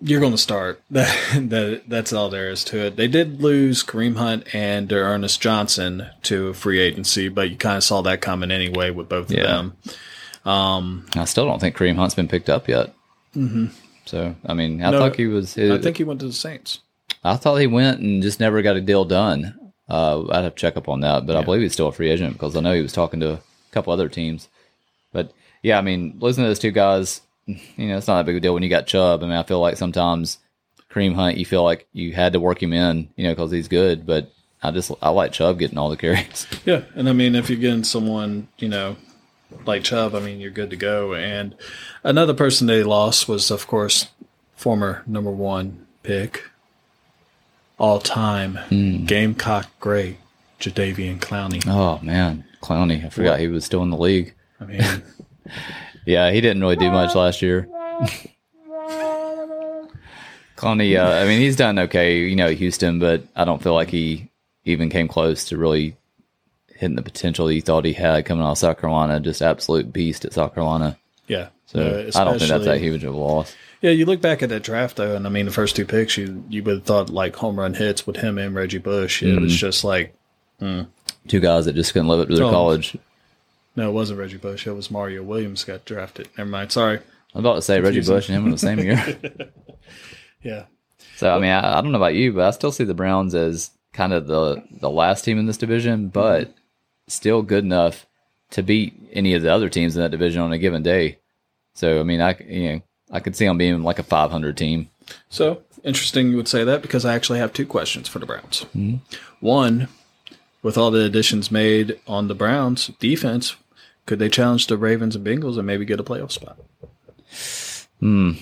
S1: you're going to start. (laughs) That, that that's all there is to it. They did lose Kareem Hunt and Ernest Johnson to free agency, but you kind of saw that coming anyway with both yeah. of them. Um,
S2: I still don't think Kareem Hunt's been picked up yet.
S1: Mm-hmm.
S2: So I mean, I no, thought he was.
S1: It, I think he went to the Saints.
S2: I thought he went and just never got a deal done. Uh, I'd have to check up on that, but yeah. I believe he's still a free agent because I know he was talking to a couple other teams. But yeah, I mean, losing to those two guys, you know, it's not that big a deal when you got Chubb. I mean, I feel like sometimes Kareem Hunt, you feel like you had to work him in, you know, because he's good. But I just I like Chubb getting all the carries. (laughs)
S1: Yeah, and I mean, if you're getting someone, you know, like Chubb, I mean, you're good to go. And another person they lost was, of course, former number one pick, all time mm. Gamecock great, Jadeveon Clowney.
S2: Oh man, Clowney! I forgot he was still in the league. I mean. (laughs) Yeah, he didn't really do much last year. Clowney, uh, I mean, he's done okay, you know, Houston, but I don't feel like he even came close to really hitting the potential he thought he had coming out of South Carolina. Just absolute beast at South Carolina.
S1: Yeah.
S2: So uh, I don't think that's that huge of a loss.
S1: Yeah, you look back at that draft though, and I mean, the first two picks, you you would have thought like home run hits with him and Reggie Bush. It mm-hmm. was just like
S2: mm. two guys that just couldn't live up to their oh, college.
S1: No, it wasn't Reggie Bush. It was Mario Williams got drafted. Never mind. Sorry.
S2: I was about to say Reggie Bush and him in the same year. (laughs) (laughs)
S1: yeah.
S2: So I mean, I, I, don't know about you, but I still see the Browns as kind of the the last team in this division, but still good enough to beat any of the other teams in that division on a given day. So I mean, I you know I could see them being like a 500 team.
S1: So interesting, you would say that because I actually have two questions for the Browns. Mm-hmm. One, with all the additions made on the Browns defense, could they challenge the Ravens and Bengals and maybe get a playoff spot?
S2: Hmm.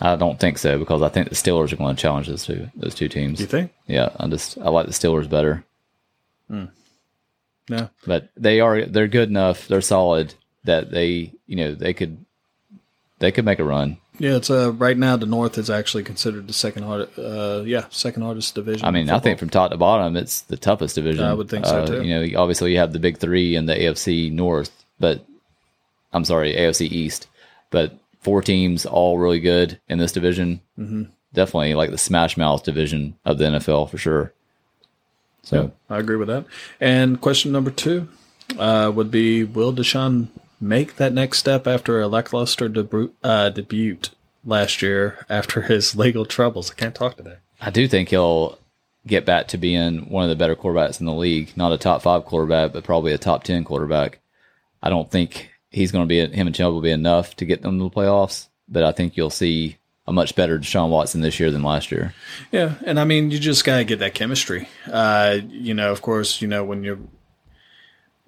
S2: I don't think so because I think the Steelers are going to challenge those two those two teams.
S1: You think?
S2: Yeah, I just I like the Steelers better.
S1: Hmm. No,
S2: but they are they're good enough. They're solid that they you know they could they could make a run.
S1: Yeah, it's uh right now the North is actually considered the second hardest. Uh, yeah, second hardest division.
S2: I mean, I think from top to bottom, it's the toughest division.
S1: I would think so
S2: uh,
S1: too.
S2: You know, obviously you have the big three in the AFC North, but I'm sorry, AFC East, but four teams all really good in this division. Mm-hmm. Definitely like the smash mouth division of the NFL for sure. So
S1: yeah, I agree with that. And question number two uh, would be: Will Deshaun make that next step after a lackluster debut, uh, debut last year after his legal troubles. I can't talk today.
S2: I do think he'll get back to being one of the better quarterbacks in the league. Not a top five quarterback, but probably a top 10 quarterback. I don't think he's going to be, him and Chubb will be enough to get them to the playoffs, but I think you'll see a much better Deshaun Watson this year than last year.
S1: Yeah. And I mean, you just got to get that chemistry. Uh, you know, of course, you know, when you're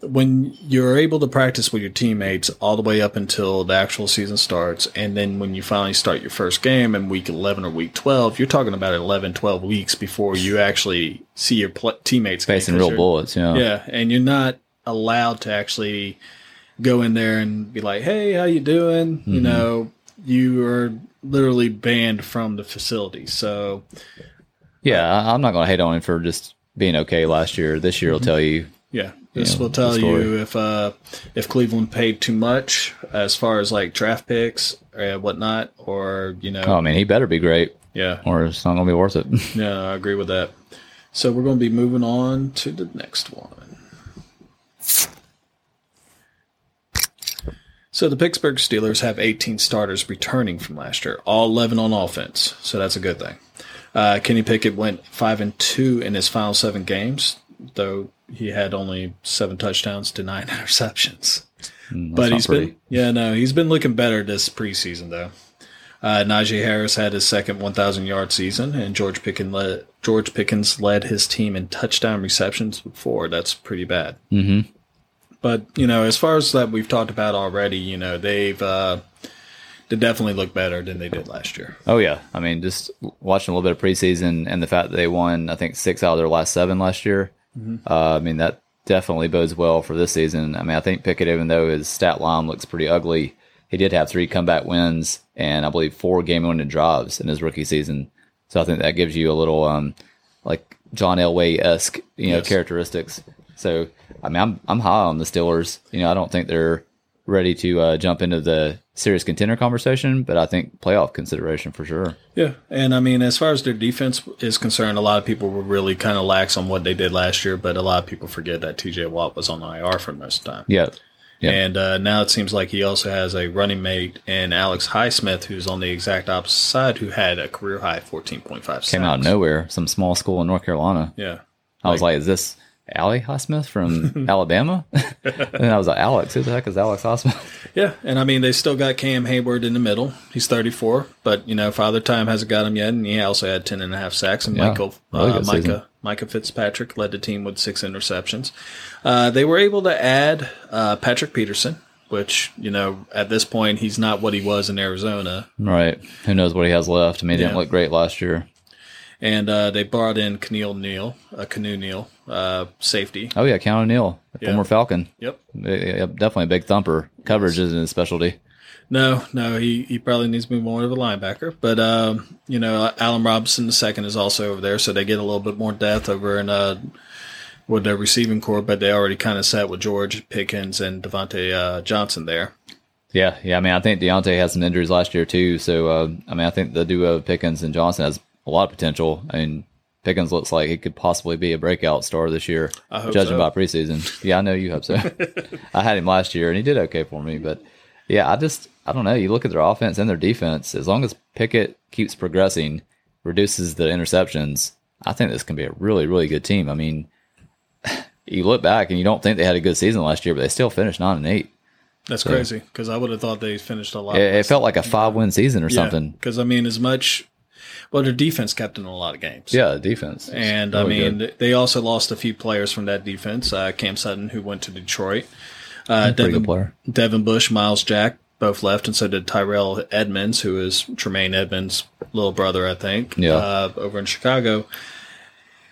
S1: when you're able to practice with your teammates all the way up until the actual season starts, and then when you finally start your first game in week 11 or week 12, you're talking about 11, 12 weeks before you actually see your pl- teammates
S2: facing real bullets. Yeah.
S1: Yeah. And you're not allowed to actually go in there and be like, hey, how you doing? Mm-hmm. You know, you are literally banned from the facility. So,
S2: yeah, I'm not going to hate on him for just being okay last year. This year will mm-hmm. tell you
S1: yeah, this you know, will tell you if uh, if Cleveland paid too much as far as like draft picks and whatnot, or you know.
S2: Oh, I mean, he better be great.
S1: Yeah,
S2: or it's not gonna be worth it. (laughs)
S1: yeah, I agree with that. So we're going to be moving on to the next one. So the Pittsburgh Steelers have 18 starters returning from last year, all 11 on offense. So that's a good thing. Uh, Kenny Pickett went five and two in his final seven games, though he had only seven touchdowns to nine (laughs) interceptions. Mm, but he's pretty. been yeah no he's been looking better this preseason though. Uh, Najee Harris had his second 1,000 yard season, and George Pickens led George Pickens led his team in touchdown receptions before. That's pretty bad.
S2: Mm-hmm.
S1: But you know, as far as that we've talked about already, you know they've uh, they definitely look better than they did last year.
S2: Oh yeah, I mean just watching a little bit of preseason and the fact that they won I think six out of their last seven last year Mm-hmm. Uh, I mean, that definitely bodes well for this season. I mean, I think Pickett, even though his stat line looks pretty ugly, he did have three comeback wins and I believe four game winning drives in his rookie season. So I think that gives you a little um, like John Elway esque you know yes. characteristics. So I mean, I'm I'm high on the Steelers. You know, I don't think they're ready to uh, jump into the serious contender conversation, but I think playoff consideration for sure.
S1: Yeah, and I mean, as far as their defense is concerned, a lot of people were really kind of lax on what they did last year, but a lot of people forget that T.J. Watt was on IR for most of the time.
S2: Yeah.
S1: Yeah. And uh, now it seems like he also has a running mate in Alex Highsmith, who's on the exact opposite side, who had a career high 14.5 sacks.
S2: Came out of nowhere, some small school in North Carolina.
S1: Yeah.
S2: I like, was like, is this Ali Highsmith from (laughs) Alabama. (laughs) and I was like, Alex, who the heck is Alex Highsmith? (laughs)
S1: Yeah, and I mean they still got Cam Hayward in the middle. He's 34, but you know Father Time hasn't got him yet, and he also had 10 and a half sacks. And yeah, Michael, really uh, Minkah, Minkah Fitzpatrick led the team with six interceptions. Uh, they were able to add uh, Patrick Peterson, which you know at this point he's not what he was in Arizona.
S2: Right. Who knows what he has left? I mean, he yeah. didn't look great last year
S1: and uh, they brought in Keneal Neal, a uh, Canoe Neal, uh, safety.
S2: Oh yeah, Keanu Neal, yeah. former Falcon.
S1: Yep.
S2: definitely a big thumper. Coverage isn't his specialty.
S1: No, no, he, he probably needs to be more of a linebacker. But um, you know, Allen Robinson the second is also over there, so they get a little bit more depth over in uh, with their receiving core. But they already kind of set with George Pickens and Diontae uh, Johnson there.
S2: Yeah, yeah. I mean, I think Diontae had some injuries last year too. So uh, I mean, I think the duo of Pickens and Johnson has a lot of potential. I mean, Pickens looks like he could possibly be a breakout star this year, judging
S1: so.
S2: by preseason. Yeah, I know you hope so. (laughs) I had him last year and he did okay for me, but yeah, I just I don't know. You look at their offense and their defense. As long as Pickett keeps progressing, reduces the interceptions, I think this can be a really really good team. I mean, (sighs) you look back and you don't think they had a good season last year, but they still finished nine and eight.
S1: That's so, crazy because I would have thought they finished a lot.
S2: It, it felt like a five win season or
S1: yeah,
S2: something.
S1: Because I mean, as much well, their defense kept them in a lot of games.
S2: Yeah, defense.
S1: And really I mean, good. they also lost a few players from that defense. Uh, Cam Sutton, who went to Detroit. Uh, Devin, Devin Bush, Myles Jack, both left, and so did Tyrell Edmunds, who is Tremaine Edmunds' little brother, I think.
S2: Yeah.
S1: Uh, over in Chicago.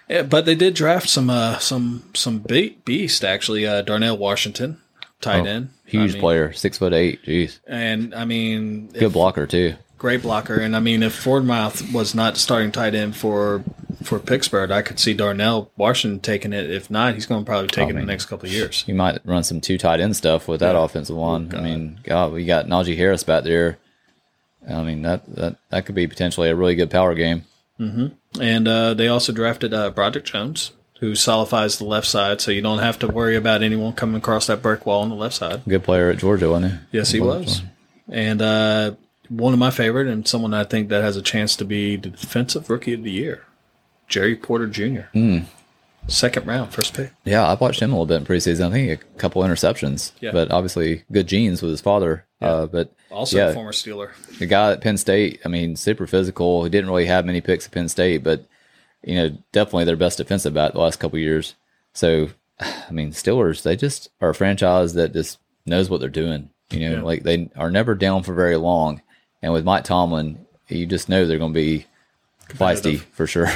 S1: Yeah, but they did draft some uh, some some beast actually. Uh, Darnell Washington, tight oh, end,
S2: huge I mean, player, six foot eight. Jeez.
S1: And I mean,
S2: good if, blocker too
S1: great blocker. And I mean, if Freiermuth was not starting tight end for for Pittsburgh, I could see Darnell Washington taking it. If not, he's going to probably take oh, it in the next couple of years.
S2: You might run some two tight end stuff with that yeah. offensive line. I mean, God, we got Najee Harris back there. I mean, that that that could be potentially a really good power game.
S1: Mm-hmm. And uh, they also drafted uh, Broderick Jones, who solidifies the left side, so you don't have to worry about anyone coming across that brick wall on the left side.
S2: Good player at Georgia, wasn't he?
S1: Yes, he was. And uh, one of my favorite and someone I think that has a chance to be the defensive rookie of the year, Jerry Porter Jr.
S2: Mm.
S1: Second round, first pick.
S2: Yeah, I've watched him a little bit in preseason. I think a couple interceptions, yeah. but obviously good genes with his father. Yeah. Uh, but
S1: also yeah, a former Steeler.
S2: The guy at Penn State, I mean, super physical. He didn't really have many picks at Penn State, but you know, definitely their best defensive back the last couple years. So, (sighs) I mean, Steelers, they just are a franchise that just knows what they're doing. You know, yeah. like they are never down for very long. And with Mike Tomlin, you just know they're going to be feisty for sure.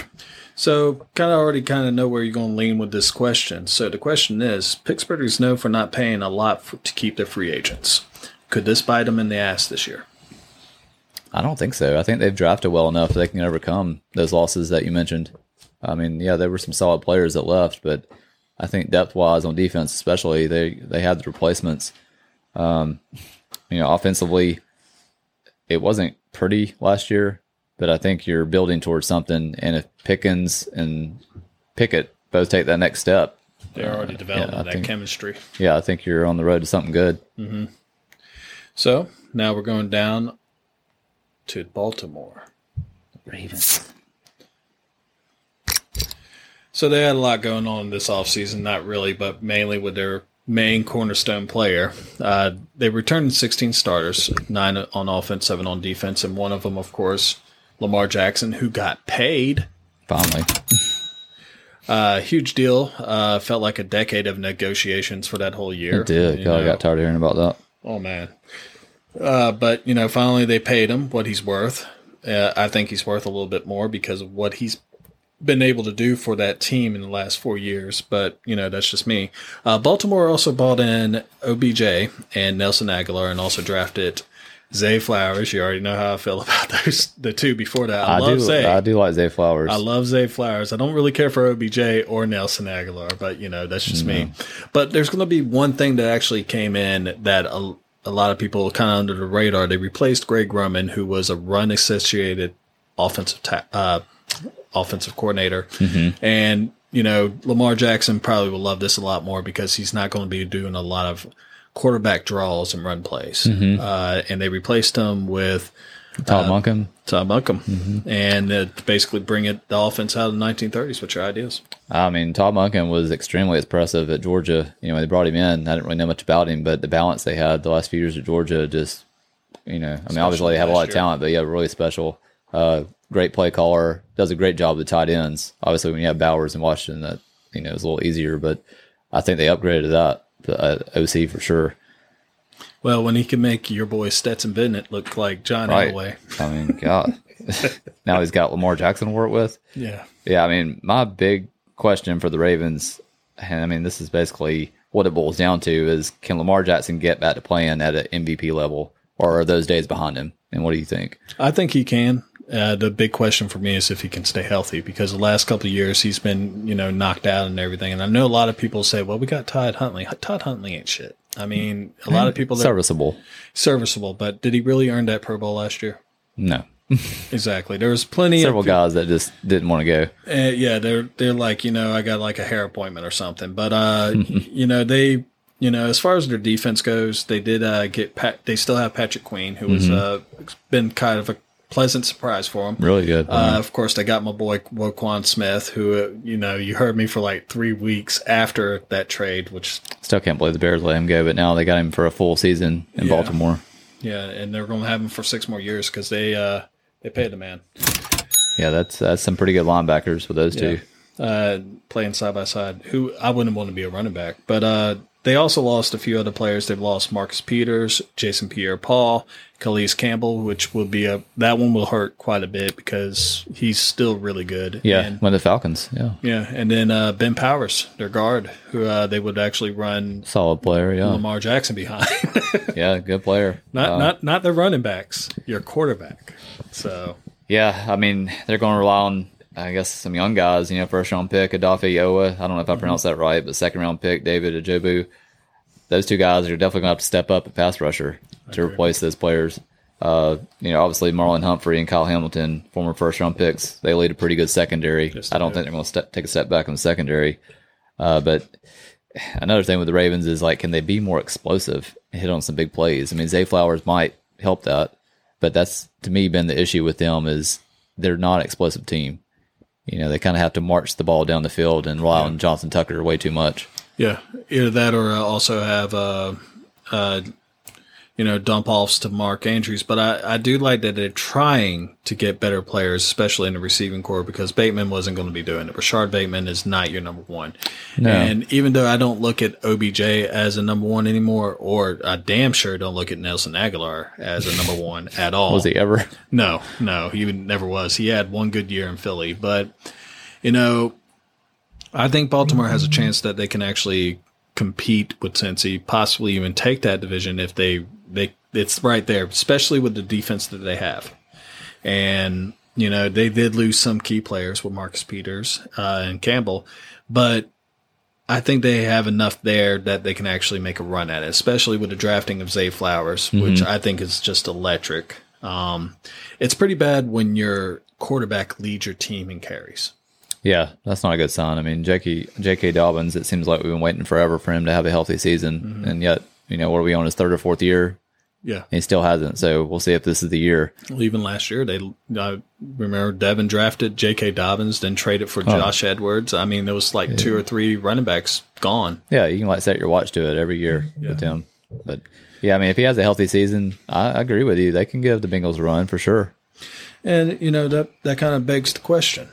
S1: So, kind of already kind of know where you're going to lean with this question. So, the question is Pittsburgh is known for not paying a lot for, to keep their free agents. Could this bite them in the ass this year?
S2: I don't think so. I think they've drafted well enough they can overcome those losses that you mentioned. I mean, yeah, there were some solid players that left, but I think depth wise on defense, especially, they they had the replacements. Um, you know, offensively, it wasn't pretty last year, but I think you're building towards something. And if Pickens and Pickett both take that next step,
S1: they're already uh, developing yeah, that think, chemistry.
S2: Yeah, I think you're on the road to something good.
S1: Mm-hmm. So now we're going down to Baltimore
S2: Ravens.
S1: So they had a lot going on this offseason, not really, but mainly with their main cornerstone player. Uh, they returned 16 starters, nine on offense, seven on defense, and one of them, of course, Lamar Jackson, who got paid.
S2: Finally.
S1: Uh, huge deal. Uh, felt like a decade of negotiations for that whole year.
S2: It did. God, I got tired of hearing about that.
S1: Oh, man. Uh, but, you know, finally they paid him what he's worth. Uh, I think he's worth a little bit more because of what he's been able to do for that team in the last four years, but you know that's just me. Uh, Baltimore also bought in OBJ and Nelson Agholor, and also drafted Zay Flowers. You already know how I feel (laughs) about those the two before that. I, I love
S2: do,
S1: Zay.
S2: I do like Zay Flowers.
S1: I love Zay Flowers. I don't really care for OBJ or Nelson Agholor, but you know that's just mm-hmm. me. But there's going to be one thing that actually came in that a, a lot of people kind of under the radar. They replaced Greg Roman, who was a run associated offensive ta- uh, offensive coordinator.
S2: Mm-hmm.
S1: And, you know, Lamar Jackson probably will love this a lot more because he's not going to be doing a lot of quarterback draws and run plays.
S2: Mm-hmm.
S1: Uh, and they replaced him with
S2: Todd uh, Monken.
S1: Todd Monken. Mm-hmm. And uh, basically bring it the offense out of the 1930s. What's your ideas?
S2: I mean, Todd Monken was extremely impressive at Georgia. You know, they brought him in. I didn't really know much about him, but the balance they had the last few years at Georgia just, you know, I mean, special obviously they have a lot of talent, but yeah, really special. Uh, great play caller, does a great job with tight ends. Obviously, when you have Bowers in Washington, that you know is a little easier, but I think they upgraded that uh, OC for sure.
S1: Well, when he can make your boy Stetson Bennett look like John right. Elway.
S2: I mean, God. (laughs) now he's got Lamar Jackson to work with.
S1: Yeah.
S2: Yeah. I mean, my big question for the Ravens, and I mean, this is basically what it boils down to is can Lamar Jackson get back to playing at an MVP level or are those days behind him? And what do you think?
S1: I think he can. Uh, the big question for me is if he can stay healthy because the last couple of years he's been, you know, knocked out and everything. And I know a lot of people say, well, we got Todd Huntley. Todd Huntley ain't shit. I mean, a lot of people.
S2: Serviceable.
S1: Serviceable. But did he really earn that Pro Bowl last year?
S2: No. (laughs)
S1: exactly. There was plenty
S2: several
S1: of
S2: guys that just didn't want to go.
S1: Uh, yeah, they're they're like you know I got like a hair appointment or something, but uh, (laughs) you know they you know as far as their defense goes, they did uh, get Pat. They still have Patrick Queen, who was uh been kind of a pleasant surprise for them.
S2: Really good.
S1: Uh, of course, they got my boy Roquan Smith, who uh, you know you heard me for like three weeks after that trade, which
S2: Still can't believe the Bears let him go, but now they got him for a full season in
S1: Yeah.
S2: Baltimore.
S1: yeah, and they're going to have him for six more years because they uh they paid the man.
S2: Yeah, that's that's some pretty good linebackers with those two.
S1: uh, playing side by side. Who I wouldn't want to be a running back, but uh, they also lost a few other players. They've lost Marcus Peters, Jason Pierre-Paul, Calais Campbell, which will be a that one will hurt quite a bit because he's still really good.
S2: Yeah,
S1: and,
S2: one of the Falcons. Yeah,
S1: yeah, and then uh, Ben Powers, their guard, who uh, they would actually run
S2: solid player. Yeah,
S1: Lamar Jackson behind. (laughs)
S2: yeah, good player.
S1: not
S2: Uh,
S1: not not the running backs, your quarterback. So
S2: Yeah, I mean they're going to rely on I guess some young guys. You know, first round pick Odafe Oweh. I don't know if I pronounced that right, but second round pick David Ojabo. Those two guys are definitely going to have to step up at pass rusher to replace those players. Uh, you know, obviously Marlon Humphrey and Kyle Hamilton, former first round picks, they lead a pretty good secondary.
S1: Yes,
S2: I don't
S1: do.
S2: think they're going to step, take a step back in the secondary. Uh, but another thing with the Ravens is like, can they be more explosive and hit on some big plays? I mean, Zay Flowers might help that, but that's to me been the issue with them is they're not an explosive team. You know, they kind of have to march the ball down the field and rely on Justin Tucker way too much.
S1: Yeah, either that or also have uh, uh, you know dump offs to Mark Andrews. But I, I do like that they're trying to get better players, especially in the receiving core, because Bateman wasn't going to be doing it. Rashod Bateman is not your number one.
S2: No.
S1: And even though I don't look at OBJ as a number one anymore, or I damn sure don't look at Nelson Agholor as a number one (laughs) at all.
S2: Was he ever?
S1: No, no, he never was. He had one good year in Philly, but you know, I think Baltimore has a chance that they can actually compete with Cincy, possibly even take that division if they they it's right there, especially with the defense that they have. And you know, they did lose some key players with Marcus Peters uh, and Campbell, but I think they have enough there that they can actually make a run at it, especially with the drafting of Zay Flowers, which I think is just electric. Um, it's pretty bad when your quarterback leads your team in carries.
S2: Yeah, that's not a good sign. I mean, J.K. J.K. Dobbins. It seems like we've been waiting forever for him to have a healthy season, and yet, you know, what are we on his third or fourth year?
S1: Yeah.
S2: And he still hasn't. So we'll see if this is the year.
S1: Well, even last year, they I remember Devin drafted J.K. Dobbins, then traded for Josh Edwards. I mean, there was like two or three running backs gone.
S2: Yeah, you can like set your watch to it every year with him. But yeah, I mean, if he has a healthy season, I, I agree with you. They can give the Bengals a run for sure.
S1: And you know that that kind of begs the question: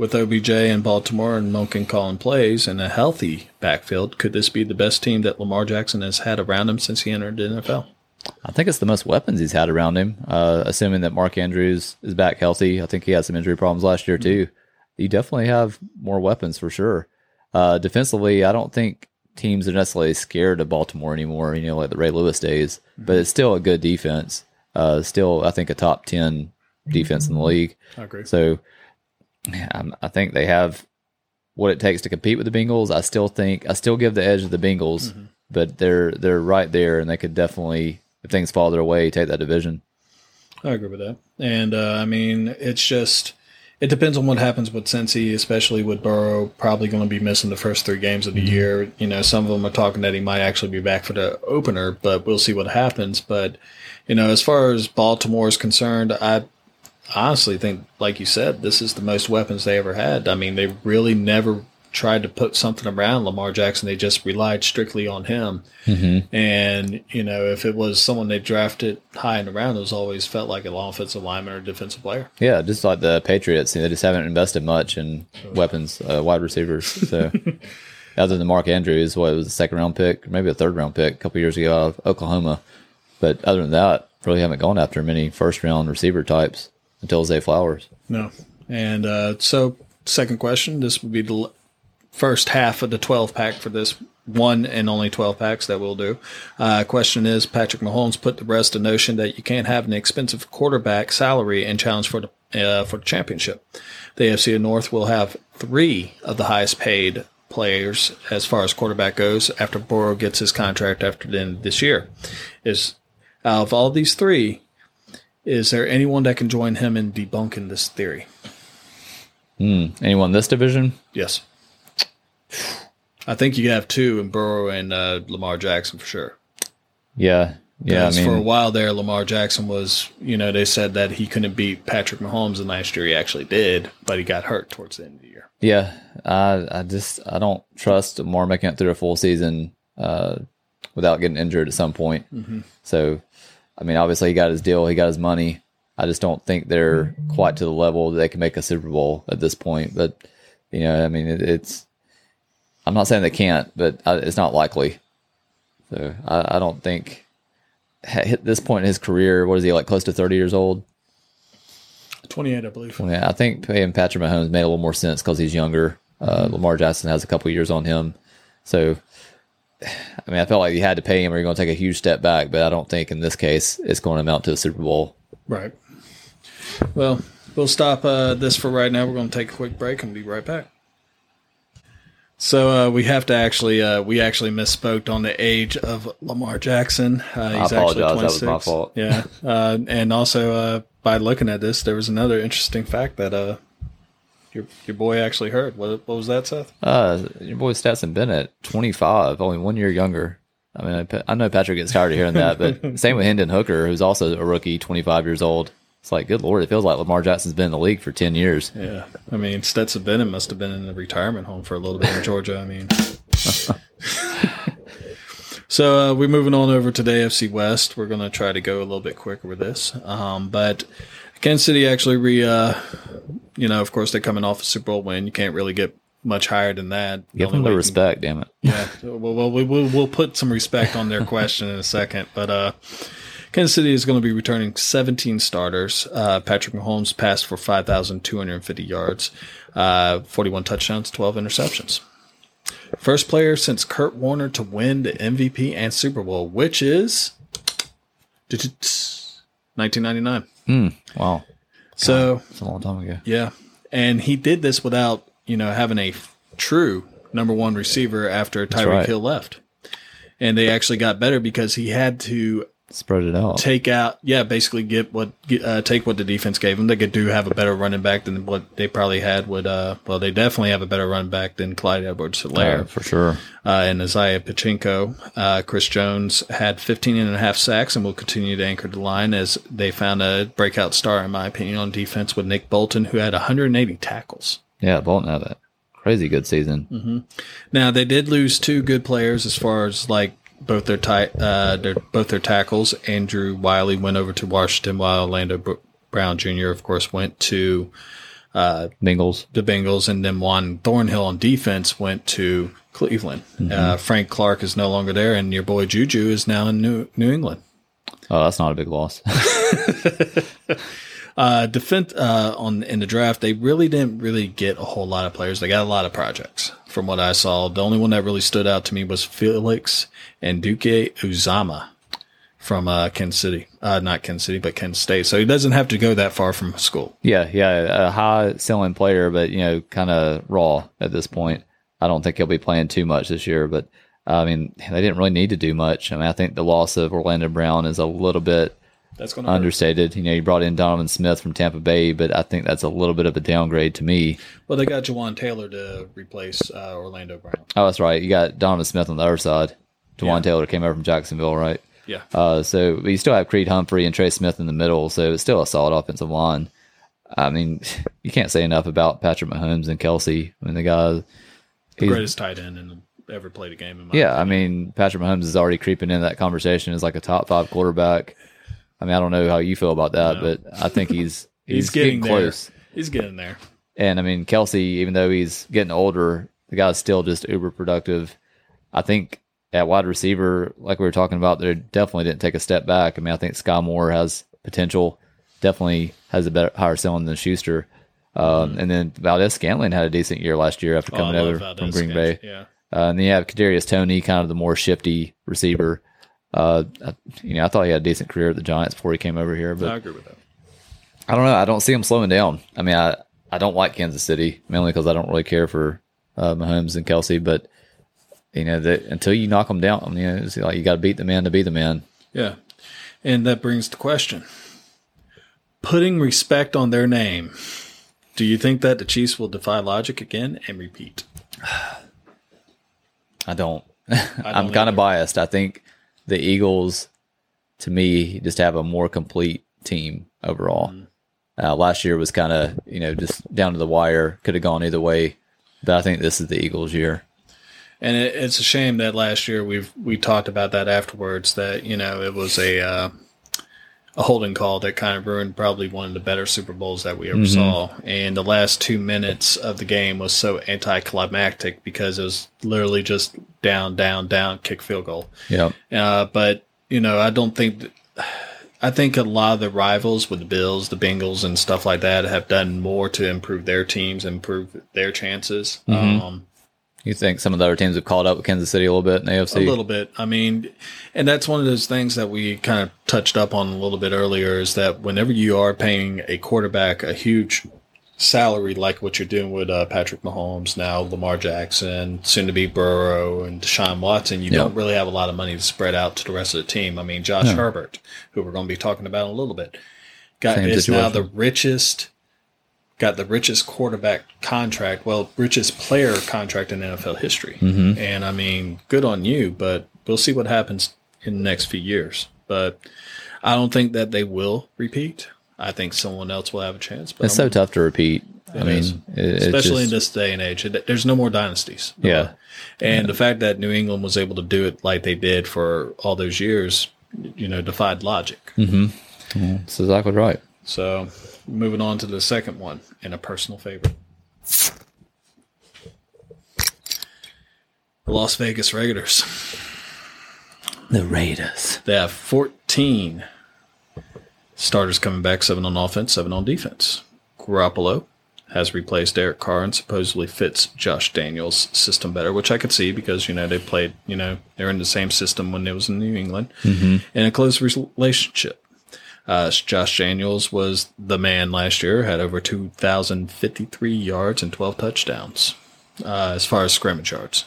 S1: with OBJ in Baltimore and Monken calling plays and a healthy backfield, could this be the best team that Lamar Jackson has had around him since he entered the NFL?
S2: I think it's the most weapons he's had around him. Uh, assuming that Mark Andrews is back healthy, I think he had some injury problems last year too. You definitely have more weapons for sure. Uh, defensively, I don't think teams are necessarily scared of Baltimore anymore. You know, like the Ray Lewis days, but it's still a good defense. Uh, still, I think a top ten defense in the league.
S1: I agree.
S2: So um, I think they have what it takes to compete with the Bengals. I still think I still give the edge to the Bengals, but they're they're right there, and they could definitely, if things fall their way, take that division.
S1: I agree with that. And uh, I mean, it's just it depends on what happens with Cincy, especially with Burrow probably going to be missing the first three games of the year. You know, some of them are talking that he might actually be back for the opener, but we'll see what happens. But you know, as far as Baltimore is concerned, I honestly think, like you said, this is the most weapons they ever had. I mean, they really never tried to put something around Lamar Jackson. They just relied strictly on him. And, you know, if it was someone they drafted high in the round, it was always felt like an offensive lineman or defensive player.
S2: Yeah, just like the Patriots, they just haven't invested much in weapons, uh, wide receivers. So (laughs) other than Mark Andrews, what it was a second round pick, maybe a third round pick a couple years ago out of Oklahoma. But other than that, really haven't gone after many first round receiver types until Zay Flowers.
S1: No. And uh, so, second question this would be the first half of the 12 pack for this one and only 12 packs that we'll do. Uh, question is Patrick Mahomes put to rest the notion that you can't have an expensive quarterback salary and challenge for the uh, for the championship. The AFC North will have three of the highest paid players as far as quarterback goes after Burrow gets his contract after the end of this year. Is out of all these three, Is there anyone that can join him in debunking this theory?
S2: Hmm. Anyone in this division?
S1: Yes. I think you have two in Burrow and uh, Lamar Jackson for sure.
S2: Yeah. Yeah. I mean,
S1: for a while there, Lamar Jackson was, you know, they said that he couldn't beat Patrick Mahomes, and last year he actually did, but he got hurt towards the end of the year.
S2: Yeah. I, I just, I don't trust Lamar making it through a full season uh, without getting injured at some point. Mm-hmm. So, I mean, obviously he got his deal, he got his money. I just don't think they're quite to the level that they can make a Super Bowl at this point. But you know, I mean, it, it's. I'm not saying they can't, but it's not likely. So I, I don't think at this point in his career, what is he like? Close to 30 years old.
S1: 28, I believe.
S2: Yeah, I think paying Patrick Mahomes made a little more sense because he's younger. Uh, mm-hmm. Lamar Jackson has a couple years on him, so (sighs) I mean, I felt like you had to pay him, or you're going to take a huge step back. But I don't think in this case it's going to amount to a Super Bowl.
S1: Right. Well, we'll stop uh, this for right now. We're going to take a quick break and be right back. So uh, we have to actually uh, we actually misspoke on the age of Lamar Jackson.
S2: Uh, he's I apologize. That was my fault.
S1: Yeah, uh, and also uh, by looking at this, there was another interesting fact that uh, your your boy actually heard. What, what was that, Seth?
S2: Uh, your boy Stetson Bennett, twenty five, only one year younger. I mean, I, I know Patrick gets tired of hearing that, but (laughs) same with Hendon Hooker, who's also a rookie, twenty five years old. It's like, good lord, it feels like Lamar Jackson's been in the league for ten years.
S1: Yeah, I mean, Stetson Bennett must have been in a retirement home for a little bit in Georgia. I mean, (laughs) so uh, we're moving on over to the AFC West. We're going to try to go a little bit quicker with this, um, but Kansas City actually re, uh, you know, of course they're coming off a Super Bowl win. You can't really get much higher than that.
S2: Give them the respect, damn it.
S1: Yeah, well, well, we, will we'll put some respect on their question in a second, but uh, Kansas City is going to be returning 17 starters. Uh, Patrick Mahomes passed for 5,250 yards, uh, 41 touchdowns, 12 interceptions. First player since Kurt Warner to win the MVP and Super Bowl, which is 1999.
S2: Mm, wow.
S1: So
S2: it's a long time ago.
S1: Yeah, and he did this without you know having a true number one receiver after Tyreek right. Hill left, and they actually got better because he had to
S2: spread it out.
S1: Take out, yeah, basically get what uh, take what the defense gave them. They could do have a better running back than what they probably had. Would uh, well, they definitely have a better running back than Clyde Edwards-Helaire.
S2: Uh, for sure.
S1: Uh, and Isaiah Pacheco, uh, Chris Jones had 15 and a half sacks and will continue to anchor the line as they found a breakout star, in my opinion, on defense with Nick Bolton, who had 180 tackles.
S2: Yeah, Bolton had a crazy good season.
S1: Mm-hmm. Now they did lose two good players as far as like both their tight, uh, their both their tackles. Andrew Wylie went over to Washington, while Orlando Brown Jr. of course went to
S2: uh, Bengals.
S1: The Bengals, and then Juan Thornhill on defense went to Cleveland. Mm-hmm. Uh, Frank Clark is no longer there, and your boy Juju is now in New New England.
S2: Oh, that's not a big loss. (laughs) (laughs)
S1: uh, defense uh, on in the draft, they really didn't really get a whole lot of players. They got a lot of projects from what I saw. The only one that really stood out to me was Felix Anudike-Uzomah from uh, City. Uh, not Kansas City, but Kansas State. So he doesn't have to go that far from school.
S2: Yeah, yeah, a high selling player, but you know, kind of raw at this point. I don't think he'll be playing too much this year, but I mean, they didn't really need to do much. I mean, I think the loss of Orlando Brown is a little bit that's going to understated. Hurt. You know, you brought in Donovan Smith from Tampa Bay, but I think that's a little bit of a downgrade to me.
S1: Well, they got Jawaan Taylor to replace uh, Orlando Brown.
S2: Oh, that's right. You got Donovan Smith on the other side. Jawaan yeah. Taylor came over from Jacksonville, right?
S1: Yeah.
S2: Uh, so you still have Creed Humphrey and Trey Smith in the middle, so it's still a solid offensive line. I mean, (laughs) you can't say enough about Patrick Mahomes and Kelce. I mean, the guy,
S1: the greatest tight end in ever played a game.
S2: In my Yeah, opinion. I mean, Patrick Mahomes is already creeping in that conversation as like a top five quarterback. I mean, I don't know how you feel about that, no. but I think (laughs) he's he's, he's getting, getting close.
S1: He's getting there.
S2: And I mean, Kelce, even though he's getting older, the guy's still just uber productive. I think at wide receiver, like we were talking about, they definitely didn't take a step back. I mean, I think Skyy Moore has potential. Definitely has a better higher ceiling than Schuster. Um, mm-hmm. And then Valdes-Scantling had a decent year last year after oh, coming over Valdes from Green Bay.
S1: Yeah.
S2: Uh, and then you have Kadarius Toney, kind of the more shifty receiver. Uh, you know, I thought he had a decent career at the Giants before he came over here. But
S1: I agree with that.
S2: I don't know. I don't see him slowing down. I mean, I, I don't like Kansas City mainly because I don't really care for uh, Mahomes and Kelce, But you know, that until you knock them down, you know, it's like you got to beat the man to be the man.
S1: Yeah, and that brings the question: putting respect on their name, do you think that the Chiefs will defy logic again and repeat? (sighs)
S2: I don't. I am kind of biased. I think the Eagles, to me, just have a more complete team overall. Mm. Uh, last year was kind of you know just down to the wire. Could have gone either way, but I think this is the Eagles' year.
S1: And it, it's a shame that last year we've we talked about that afterwards. That you know it was a uh, a holding call that kind of ruined probably one of the better Super Bowls that we ever mm-hmm. saw. And the last two minutes of the game was so anticlimactic because it was literally just down, down, down, kick field goal.
S2: Yeah.
S1: Uh, but you know, I don't think. That, I think a lot of the rivals with the Bills, the Bengals, and stuff like that have done more to improve their teams, improve their chances. Mm-hmm. Um,
S2: you think some of the other teams have called up with Kansas City a little bit in the AFC?
S1: A little bit. I mean, and that's one of those things that we kind of touched up on a little bit earlier is that whenever you are paying a quarterback a huge salary like what you're doing with uh, Patrick Mahomes now, Lamar Jackson, soon to be Burrow and Deshaun Watson, you yep. don't really have a lot of money to spread out to the rest of the team. I mean, Josh Herbert, who we're going to be talking about in a little bit, got Same is situation. now the richest, got the richest quarterback contract, well, richest player contract in NFL history. Mm-hmm. And I mean, good on you, but we'll see what happens in the next few years. But I don't think that they will repeat. I think someone else will have a chance.
S2: But it's I'm, so tough to repeat. I mean,
S1: it, especially just, in this day and age, it, there's no more dynasties.
S2: Yeah,
S1: and
S2: yeah.
S1: the fact that New England was able to do it like they did for all those years, you know, defied logic.
S2: Mm-hmm. Yeah, that's exactly right.
S1: So, moving on to the second one, and a personal favorite. The Las Vegas Raiders.
S2: The Raiders.
S1: They have 14 Starters coming back, seven on offense, seven on defense. Garoppolo has replaced Derek Carr and supposedly fits Josh Daniels' system better, which I could see because, you know, they played, you know, they're in the same system when they was in New England mm-hmm. in a close relationship. Uh, Josh Daniels was the man last year, had over 2,053 yards and 12 touchdowns uh, as far as scrimmage yards.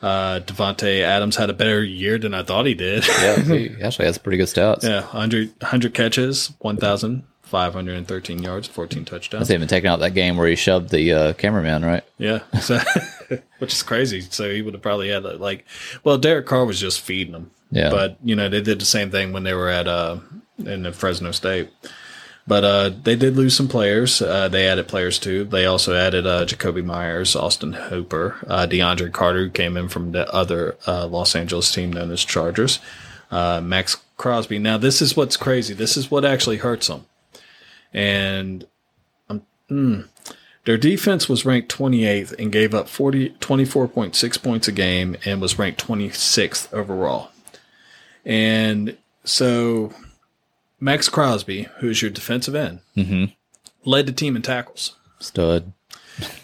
S1: Uh, Davante Adams had a better year than I thought he did.
S2: yeah, he (laughs) actually has pretty good stats.
S1: Yeah, 100, 100 catches, 1,513 yards, 14 touchdowns.
S2: That's even taking out that game where he shoved the uh, cameraman, right?
S1: Yeah, so, (laughs) which is crazy. So he would have probably had like, well, Derek Carr was just feeding them.
S2: Yeah,
S1: but you know they did the same thing when they were at uh in the Fresno State. But uh, they did lose some players. Uh, they added players too. They also added uh, Jakobi Meyers, Austin Hooper, uh, DeAndre Carter, who came in from the other uh, Los Angeles team known as Chargers, uh, Maxx Crosby. Now, this is what's crazy. This is what actually hurts them. And um, mm, their defense was ranked 28th and gave up 40, 24.6 points a game and was ranked 26th overall. And so Maxx Crosby, who's your defensive end,
S2: mm-hmm.
S1: led the team in tackles.
S2: Stud.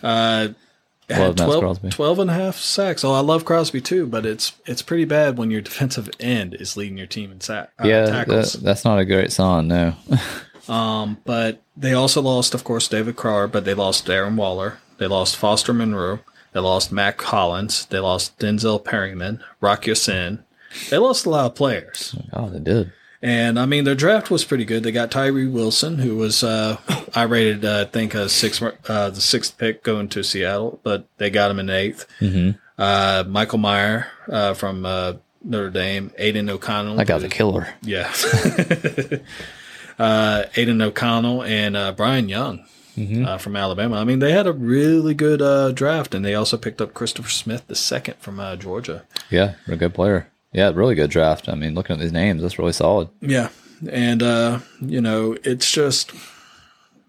S1: Uh, had 12, 12 and a half sacks. Oh, I love Crosby too, but it's it's pretty bad when your (laughs) defensive end is leading your team in sack.
S2: Uh, yeah, tackles. That, that's not a great sign. No. (laughs)
S1: um, but they also lost, of course, David Carr, but they lost Darren Waller. They lost Foster Moreau. They lost Mack Hollins. They lost Denzel Perryman, Rock Ya-Sin. They lost a lot of players.
S2: Oh, they did.
S1: And I mean, their draft was pretty good. They got Tyree Wilson, who was uh, I rated, uh, I think, a six, uh, the sixth pick going to Seattle, but they got him in 8th
S2: mm-hmm.
S1: Uh, Michael Meyer uh, from uh, Notre Dame, Aidan O'Connell.
S2: That guy's a killer.
S1: Yeah. (laughs) Aidan O'Connell and Brian Young. Mm-hmm. from Alabama. I mean, they had a really good draft, and they also picked up Christopher Smith, the second from Georgia.
S2: Yeah, a good player. Yeah, really good draft. I mean, looking at these names, that's really solid.
S1: Yeah, and uh, you know, it's just.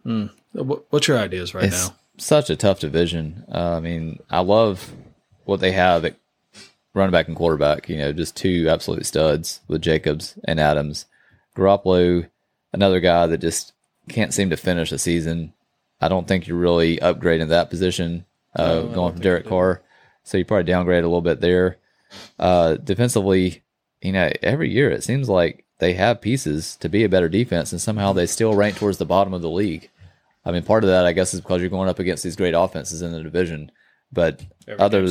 S1: Hmm, what's your ideas right it's now?
S2: Such a tough division. Uh, I mean, I love what they have at running back and quarterback. You know, just two absolute studs with Jacobs and Adams. Garoppolo, another guy that just can't seem to finish a season. I don't think you're really upgrading that position, uh, no, going from Derek Carr. So you probably downgrade a little bit there. Uh, defensively, you know, every year it seems like they have pieces to be a better defense, and somehow they still rank towards the bottom of the league. I mean, part of that, I guess, is because you're going up against these great offenses in the division. But Every other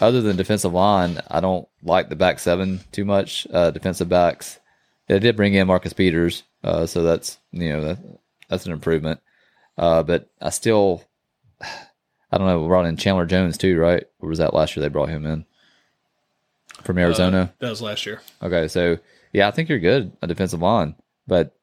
S2: other than defensive line, I don't like the back seven too much. Uh, defensive backs, they did bring in Marcus Peters, uh, so that's you know that, that's an improvement. Uh, but I still, (sighs) I don't know. We brought in Chandler Jones too, right? Or was that last year they brought him in from Arizona? Uh,
S1: that was last year.
S2: Okay, so yeah, I think you're good a defensive line, but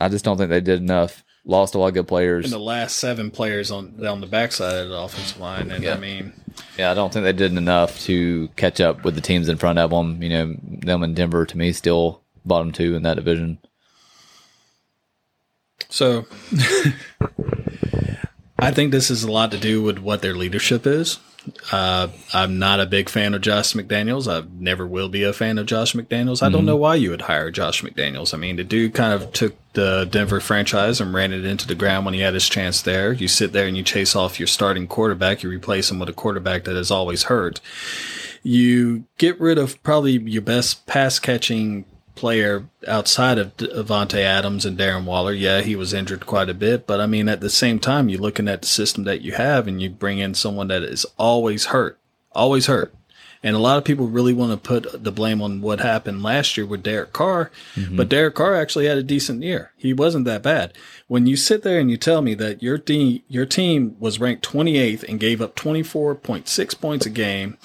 S2: I just don't think they did enough. Lost a lot of good players.
S1: In the last seven players on down the backside of the offensive line, and
S2: Yeah.
S1: I mean,
S2: Yeah, I don't think they did enough to catch up with the teams in front of them. You know, them and Denver to me still bottom two in that division.
S1: So (laughs) I think this is a lot to do with what their leadership is. Uh, I'm not a big fan of Josh McDaniels. I never will be a fan of Josh McDaniels. I don't know why you would hire Josh McDaniels. I mean, the dude kind of took the Denver franchise and ran it into the ground when he had his chance there. You sit there and you chase off your starting quarterback. You replace him with a quarterback that is always hurt. You get rid of probably your best pass catching player outside of Davante Adams and Darren Waller. Yeah, he was injured quite a bit, but I mean, at the same time, you're looking at the system that you have and you bring in someone that is always hurt, always hurt. And a lot of people really want to put the blame on what happened last year with Derek Carr, mm-hmm. but Derek Carr actually had a decent year. He wasn't that bad. When you sit there and you tell me that your team, your team was ranked 28th and gave up 24.6 points a game,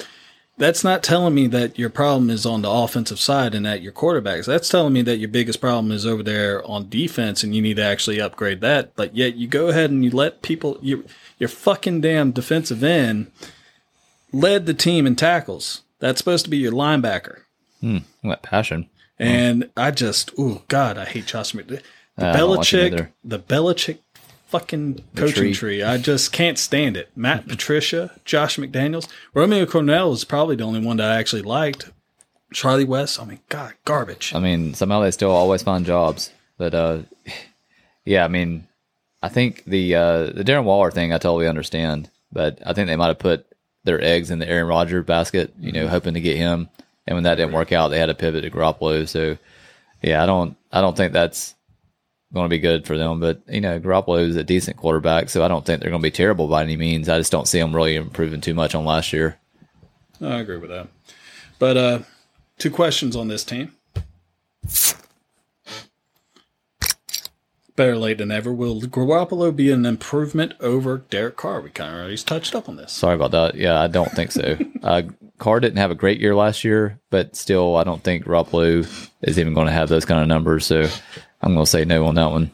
S1: that's not telling me that your problem is on the offensive side and at your quarterbacks. That's telling me that your biggest problem is over there on defense and you need to actually upgrade that. But yet you go ahead and you let people, your, your fucking damn defensive end led the team in tackles. That's supposed to be your linebacker.
S2: Hmm, What passion?
S1: And I just, oh God, I hate Josh. The
S2: I don't like him
S1: Belichick, the Belichick fucking coaching
S2: tree.
S1: tree. I just can't stand it. Matt (laughs) Patricia, Josh McDaniels, Romeo Crennel is probably the only one that I actually liked. Charlie Weis, I mean, God, garbage.
S2: I mean, somehow they still always find jobs. But uh, (laughs) yeah, I mean, I think the uh, the Darren Waller thing I totally understand, but I think they might have put their eggs in the Aaron Rodgers basket, you know, hoping to get him. And when that didn't work out, they had to pivot to Garoppolo. So yeah, I don't I don't think that's going to be good for them. But you know, Garoppolo is a decent quarterback, so I don't think they're going to be terrible by any means. I just don't see them really improving too much on last year.
S1: I agree with that. But uh, two questions on this team. Better late than never. Will Garoppolo be an improvement over Derek Carr? We kind of already touched up on this.
S2: Sorry about that. Yeah, I don't think so. (laughs) uh, Carr didn't have a great year last year, but still, I don't think Garoppolo is even going to have those kind of numbers. So I'm going to say no on that one.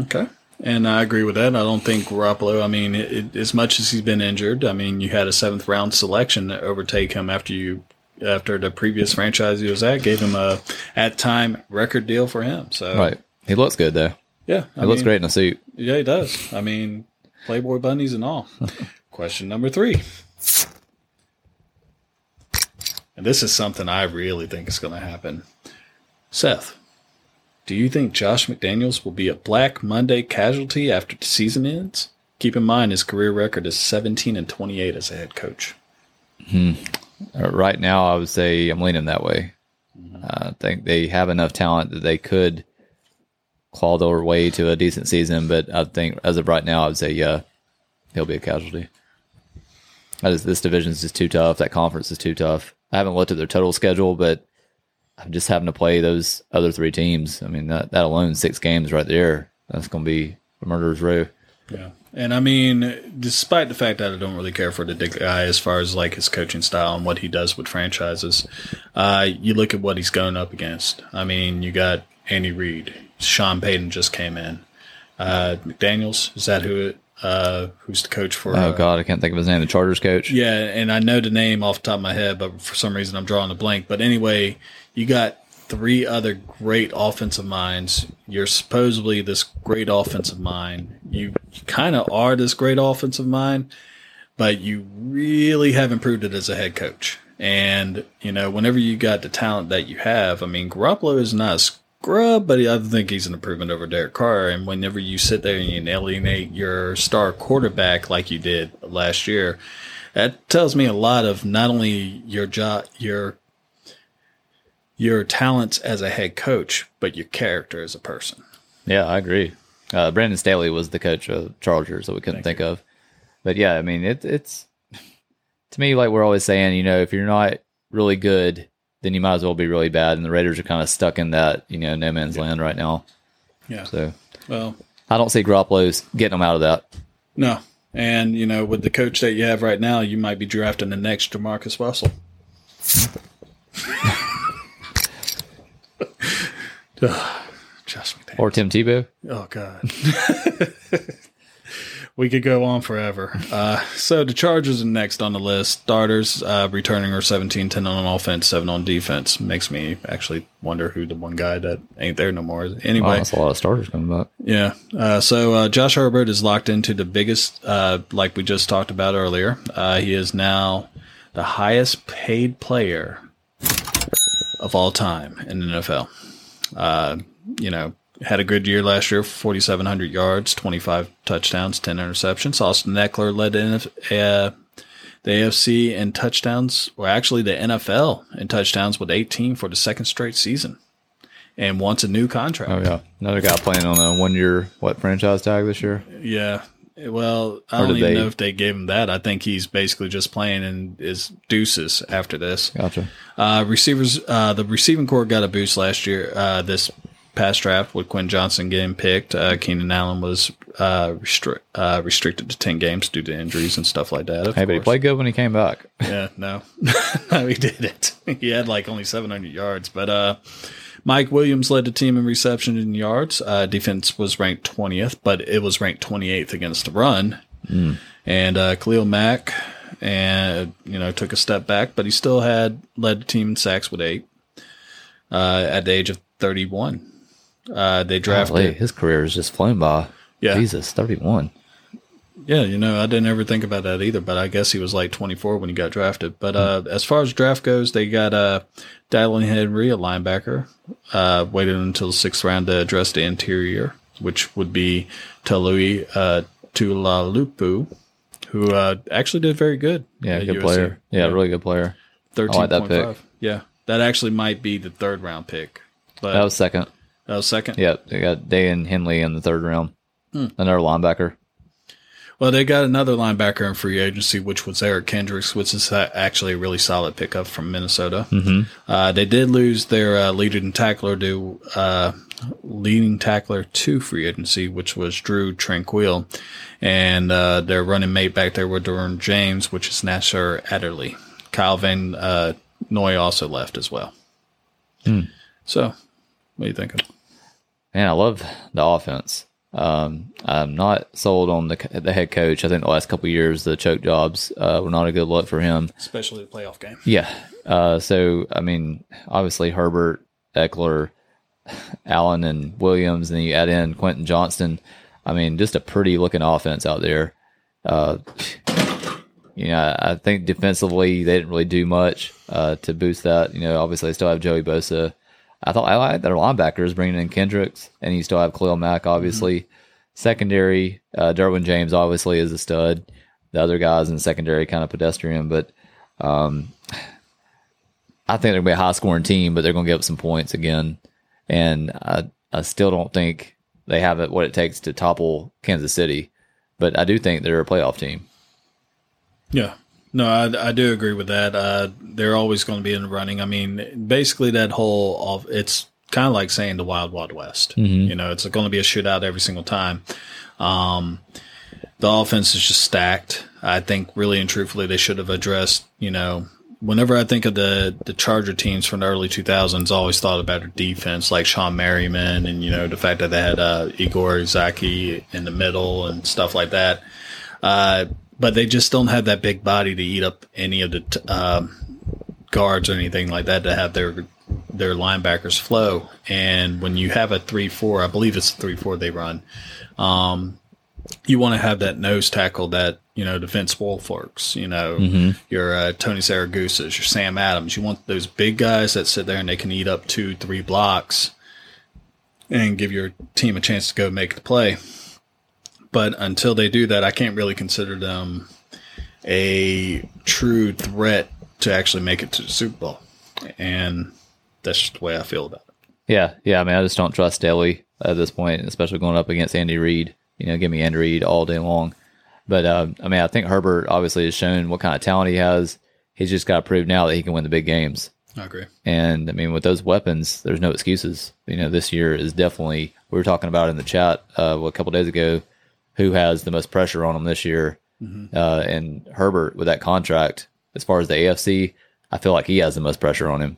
S1: Okay. And I agree with that. I don't think Garoppolo, I mean, it, it- as much as he's been injured, I mean, you had a seventh round selection to overtake him after you, after the previous franchise he was at, gave him a, at time, record deal for him. So,
S2: Right. He looks good, though.
S1: yeah.
S2: He looks great in a suit.
S1: Yeah, he does. I mean, Playboy bunnies and all. (laughs) Question number three. And this is something I really think is going to happen. Seth, do you think Josh McDaniels will be a Black Monday casualty after the season ends? Keep in mind his career record is 17 and 28 as a head coach. Hmm.
S2: Uh, Right now, I would say I'm leaning that way. Mm-hmm. Uh, I think they have enough talent that they could claw their way to a decent season, but I think as of right now, I would say, yeah, he'll be a casualty. Just, this division is just too tough. That conference is too tough. I haven't looked at their total schedule, but just having to play those other three teams. I mean, that, that alone, six games right there. That's going to be a murderer's row.
S1: Yeah. And I mean, despite the fact that I don't really care for the guy as far as like his coaching style and what he does with franchises, uh, you look at what he's going up against. I mean, you got Andy Reid, Sean Payton just came in, uh, McDaniel's is that who? Uh, who's the coach for?
S2: Oh,
S1: uh,
S2: God, I can't think of his name. The Chargers coach.
S1: yeah, and I know the name off the top of my head, but for some reason I'm drawing a blank. But anyway, you got three other great offensive minds. You're supposedly this great offensive mind. You kind of are this great offensive mind, but you really haven't proved it as a head coach. And, you know, whenever you got the talent that you have, I mean, Garoppolo is not a scrub, but I think he's an improvement over Derek Carr. And whenever you sit there and you alienate your star quarterback like you did last year, that tells me a lot of not only your job, your your talents as a head coach, but your character as a person.
S2: Yeah, I agree. Uh, Brandon Staley was the coach of Chargers that we couldn't think of. But yeah, I mean, it, it's to me like we're always saying, you know, if you're not really good, then you might as well be really bad. And the Raiders are kind of stuck in that, you know, no man's land right now.
S1: Yeah.
S2: So
S1: Well,
S2: I don't see Garoppolo's getting them out of that.
S1: No, and you know, with the coach that you have right now, you might be drafting the next JaMarcus Russell. (laughs) (sighs)
S2: Trust me. Or Tim Tebow.
S1: Oh God. (laughs) we could go on forever. Uh, so the Chargers are next on the list. Starters uh, returning are 17, 10 on offense, 7 on defense. Makes me actually wonder who the one guy that ain't there no more is. Anyway. Oh,
S2: that's a lot of starters coming back.
S1: Yeah. Uh, so uh, Josh Herbert is locked into the biggest, uh, like we just talked about earlier. Uh, he is now the highest paid player of all time in the NFL. you know, had a good year last year, 4,700 yards, 25 touchdowns, 10 interceptions. Austin Ekeler led the, uh, the AFC in touchdowns, or actually the NFL in touchdowns with 18 for the second straight season and wants a new contract.
S2: Oh, yeah. Another guy playing on a one year, what, franchise tag this year?
S1: Yeah. Well, I don't even they... know if they gave him that. I think he's basically just playing and is deuces after this.
S2: Gotcha.
S1: Uh, receivers, uh, the receiving core got a boost last year, uh, this past draft with Quinn Johnston getting picked. Uh, Keenan Allen was uh, restri- uh, restricted to 10 games due to injuries and stuff like that.
S2: Hey, course. but he played good when he came back. (laughs)
S1: yeah, no. (laughs) no, he didn't. He had like only 700 yards. But uh, Mike Williams led the team in reception and yards. Uh, defense was ranked 20th, but it was ranked 28th against the run. Mm. And uh, Khalil Mack and you know took a step back, but he still had led the team in sacks with eight uh, at the age of 31. Uh, they drafted Golly,
S2: his career is just flown by. Yeah, Jesus, thirty-one.
S1: Yeah, you know, I didn't ever think about that either, but I guess he was like 24 when he got drafted. But uh, as far as draft goes, they got uh, Daiyan Henley, a linebacker, uh, waited until the sixth round to address the interior, which would be Talui uh, Tuipulotu, who uh, actually did very good.
S2: Yeah, good USC. player. Yeah, yeah, really good player.
S1: 13.5. Like that pick. Yeah, that actually might be the third round pick.
S2: But that was second.
S1: Was second.
S2: Yeah, they got Daiyan Henley in the third round. Hmm. Another linebacker.
S1: Well, they got another linebacker in free agency, which was Eric Kendricks, which is actually a really solid pickup from Minnesota. Mm-hmm. Uh, they did lose their uh, leading tackler to uh, leading tackler to free agency, which was Drue Tranquill, and uh, their running mate back there was Derwin James, which is Nasir Adderley. Kyle Van uh, Noy also left as well. Hmm. So, what are you thinking?
S2: Man, I love the offense. Um, I'm not sold on the the head coach. I think the last couple years the choke jobs uh, were not a good look for him,
S1: especially the playoff game.
S2: Yeah. Uh, so I mean, obviously Herbert, Ekeler, Allen, and Williams, and then you add in Quentin Johnston. I mean, just a pretty looking offense out there. Uh, you know, I think defensively they didn't really do much uh, to boost that. You know, obviously they still have Joey Bosa I thought I like their linebackers bringing in Kendricks, and you still have Khalil Mack, obviously. Mm-hmm. Secondary, uh, Derwin James obviously is a stud. The other guys in secondary kind of pedestrian, but um, I think they're going to be a high scoring team, but they're going to give up some points again. And I, I still don't think they have it what it takes to topple Kansas City, but I do think they're a playoff team.
S1: Yeah, no, I, I do agree with that. Uh, they're always going to be in the running. I mean, basically, that whole it's kind of like saying the Wild Wild West. Mm-hmm. You know, it's going to be a shootout every single time. Um, the offense is just stacked. I think, really and truthfully, they should have addressed. You know, whenever I think of the the Charger teams from the early 2000s, I always thought about their defense, like Shawne Merriman, and you know the fact that they had uh, Igor Zaki in the middle and stuff like that. Uh, but they just don't have that big body to eat up any of the t- um, guards or anything like that to have their their linebackers flow. And when you have a three four, I believe it's a three four they run. Um, you want to have that nose tackle that you know Vince Wilforks, you know mm-hmm. your uh, Tony Siragusa's, your Sam Adams. You want those big guys that sit there and they can eat up two three blocks and give your team a chance to go make the play. But until they do that, I can't really consider them a true threat to actually make it to the Super Bowl. And that's just the way I feel about it.
S2: Yeah, yeah. I mean, I just don't trust Staley at this point, especially going up against Andy Reid. You know, give me Andy Reid all day long. But uh, I mean, I think Herbert obviously has shown what kind of talent he has. He's just got to prove now that he can win the big games.
S1: I agree.
S2: And I mean, with those weapons, there's no excuses. You know, this year is definitely we were talking about in the chat uh, a couple days ago who has the most pressure on him this year. Mm-hmm. Uh, and Herbert with that contract, as far as the AFC, I feel like he has the most pressure on him.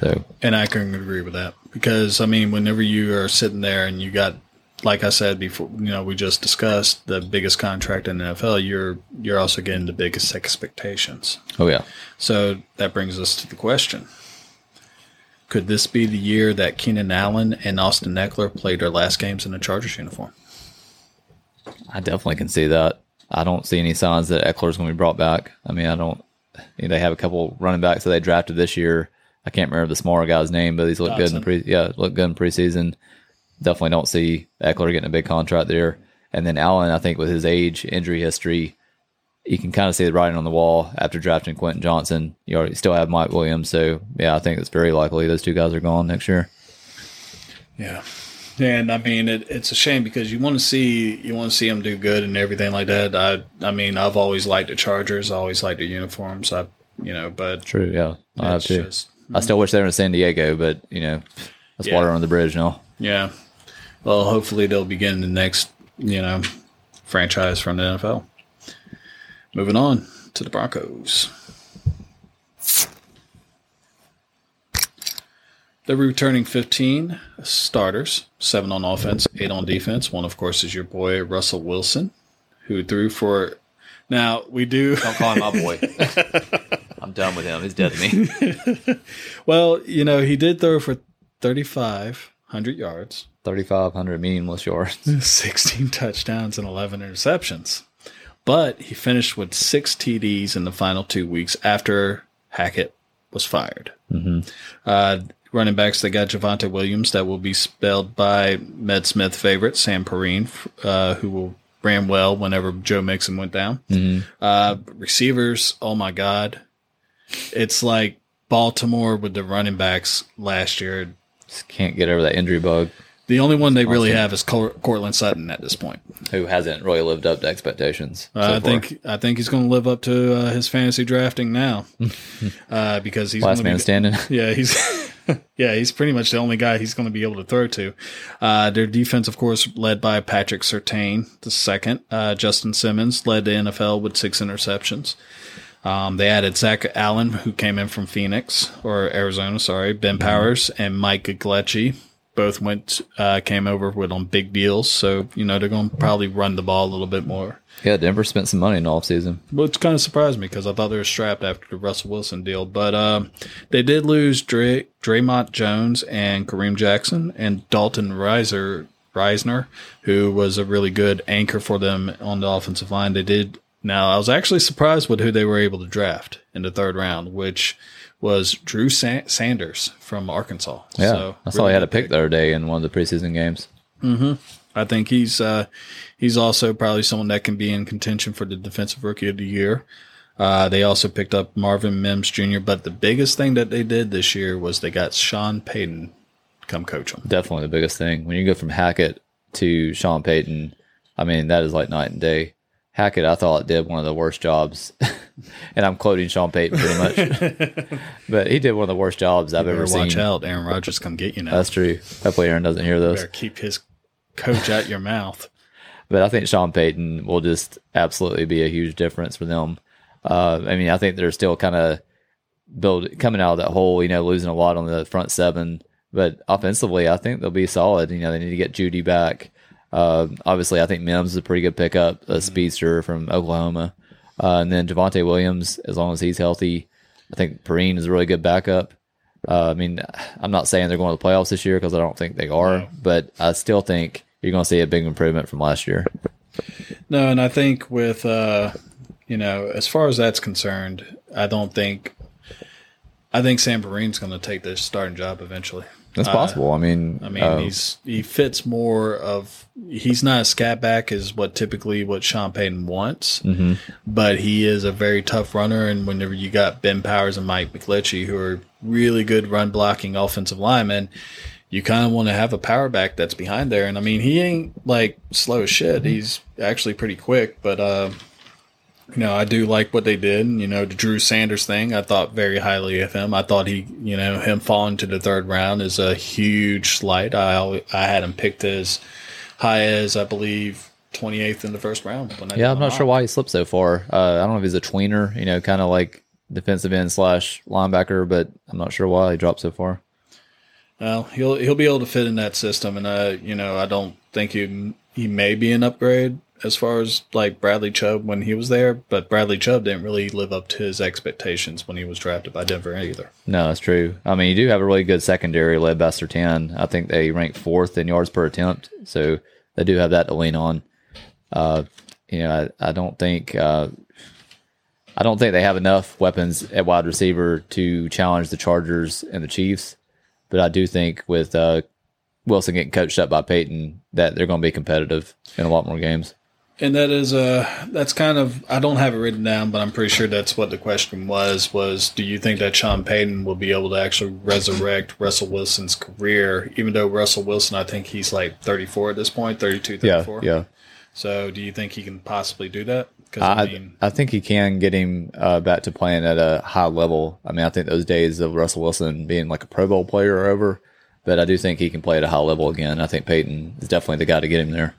S2: So,
S1: and I can agree with that because I mean, whenever you are sitting there and you got, like I said before, you know, we just discussed the biggest contract in the NFL. You're you're also getting the biggest expectations.
S2: Oh yeah.
S1: So that brings us to the question: Could this be the year that Keenan Allen and Austin Ekeler played their last games in a Chargers uniform?
S2: I definitely can see that. I don't see any signs that Ekeler is going to be brought back. I mean, I don't. You know, they have a couple running backs that they drafted this year I can't remember the smaller guy's name, but he's looked Dotson. good in the pre. Yeah, looked good in preseason. Definitely don't see Ekeler getting a big contract there. And then Allen, I think with his age, injury history, you can kind of see the writing on the wall after drafting Quentin Johnston. You already still have Mike Williams, so yeah, I think it's very likely those two guys are gone next year.
S1: Yeah, and I mean it, it's a shame because you want to see you want to see them do good and everything like that. I I mean I've always liked the Chargers, I always liked the uniforms. I you know, but
S2: true, yeah, I have too. Just, I mm-hmm. still wish they were in San Diego, but you know, that's yeah. water on the bridge now.
S1: Yeah. Well, hopefully they'll begin the next, you know, franchise from the NFL. Moving on to the Broncos. They're returning 15 starters, seven on offense, eight on defense. One, of course, is your boy Russell Wilson, who threw for. Now we do.
S2: Don't call him my boy. (laughs) I'm done with him. He's dead to
S1: me. (laughs) well, you know, he did throw for 3,500 yards,
S2: 3,500 meaningless yards, (laughs)
S1: 16 touchdowns, and 11 interceptions. But he finished with six TDs in the final two weeks after Hackett was fired. Mm-hmm. Uh, running backs, they got Javonte Williams, that will be spelled by Med Smith favorite Sam Perine, uh, who will ran well whenever Joe Mixon went down. Mm-hmm. Uh, receivers, oh my God. It's like Baltimore with the running backs last year.
S2: Just can't get over that injury bug.
S1: The only one they really have is Courtland Sutton at this point,
S2: who hasn't really lived up to expectations.
S1: So I think I think he's going to live up to uh, his fantasy drafting now, (laughs) uh, because he's
S2: last man
S1: be,
S2: standing. (laughs)
S1: Yeah, he's (laughs) yeah he's pretty much the only guy he's going to be able to throw to. Uh, their defense, of course, led by Patrick Surtain, the second. Uh, Justin Simmons led the NFL with six interceptions. Um, they added Zach Allen, who came in from Phoenix or Arizona, sorry, Ben mm-hmm. Powers and Mike McGlinchey. Both went uh, came over with on big deals, so you know they're going to probably run the ball a little bit more.
S2: Yeah, Denver spent some money in the offseason.
S1: Which kind of surprised me because I thought they were strapped after the Russell Wilson deal. But uh, they did lose Dre, Dre'Mont Jones and Kareem Jackson and Dalton Risner, Risner, who was a really good anchor for them on the offensive line. They did now, I was actually surprised with who they were able to draft in the third round, which was Drew Sa- Sanders from Arkansas.
S2: Yeah, so, I saw really he had a pick the other day in one of the preseason games.
S1: Mm-hmm. I think he's uh, he's also probably someone that can be in contention for the defensive rookie of the year. Uh, they also picked up Marvin Mims Jr., but the biggest thing that they did this year was they got Sean Payton come coach them.
S2: Definitely the biggest thing. When you go from Hackett to Sean Payton, I mean that is like night and day. Hackett, I thought, it did one of the worst jobs. (laughs) and I'm quoting Sean Payton pretty much. (laughs) but he did one of the worst jobs I've ever seen.
S1: Watch out. Aaron Rodgers come get you now.
S2: That's true. Hopefully Aaron doesn't hear this.
S1: keep his coach out your mouth.
S2: But I think Sean Payton will just absolutely be a huge difference for them. Uh, I mean, I think they're still kind of build coming out of that hole, you know, losing a lot on the front seven. But offensively, I think they'll be solid. You know, they need to get Jeudy back. Uh, obviously, I think Mims is a pretty good pickup, a mm-hmm. speedster from Oklahoma. Uh, and then Javonte Williams, as long as he's healthy, I think Perine is a really good backup. Uh, I mean, I'm not saying they're going to the playoffs this year because I don't think they are, no. but I still think you're going to see a big improvement from last year.
S1: No, and I think with, uh, you know, as far as that's concerned, I don't think, I think Sam Perine's going to take the starting job eventually.
S2: That's possible. Uh, I mean,
S1: I mean, uh, he's he fits more of he's not a scat back is what typically what Sean Payton wants, mm-hmm. but he is a very tough runner. And whenever you got Ben Powers and Mike McGlinchey, who are really good run blocking offensive linemen, you kind of want to have a power back that's behind there. And I mean, he ain't like slow as shit. He's actually pretty quick, but uh, you know, I do like what they did. You know, the Drew Sanders thing, I thought very highly of him. I thought he, you know, him falling to the third round is a huge slight. I I had him picked as high as I believe 28th in the first round.
S2: yeah, I'm not sure why he slipped so far. Uh, I don't know if he's a tweener, you know, kind of like defensive end slash linebacker, but I'm not sure why he dropped so far.
S1: Well, he'll he'll be able to fit in that system, and uh, you know, I don't think he he may be an upgrade as far as like Bradley Chubb when he was there, but Bradley Chubb didn't really live up to his expectations when he was drafted by Denver either.
S2: No, that's true. I mean, you do have a really good secondary led by Surtain. I think they rank fourth in yards per attempt, so they do have that to lean on. Uh, you know, I, I don't think uh, I don't think they have enough weapons at wide receiver to challenge the Chargers and the Chiefs, but I do think with uh, Wilson getting coached up by Payton that they're going to be competitive in a lot more games.
S1: And that is uh that's kind of I don't have it written down, but I'm pretty sure that's what the question was was do you think that Sean Payton will be able to actually resurrect Russell Wilson's career, even though Russell Wilson I think he's like 34 at this point, 32, 34.
S2: Yeah, yeah.
S1: So do you think he can possibly do that?
S2: I, I, mean, I think he can get him uh, back to playing at a high level. I mean, I think those days of Russell Wilson being like a Pro Bowl player are over, but I do think he can play at a high level again. I think Payton is definitely the guy to get him there.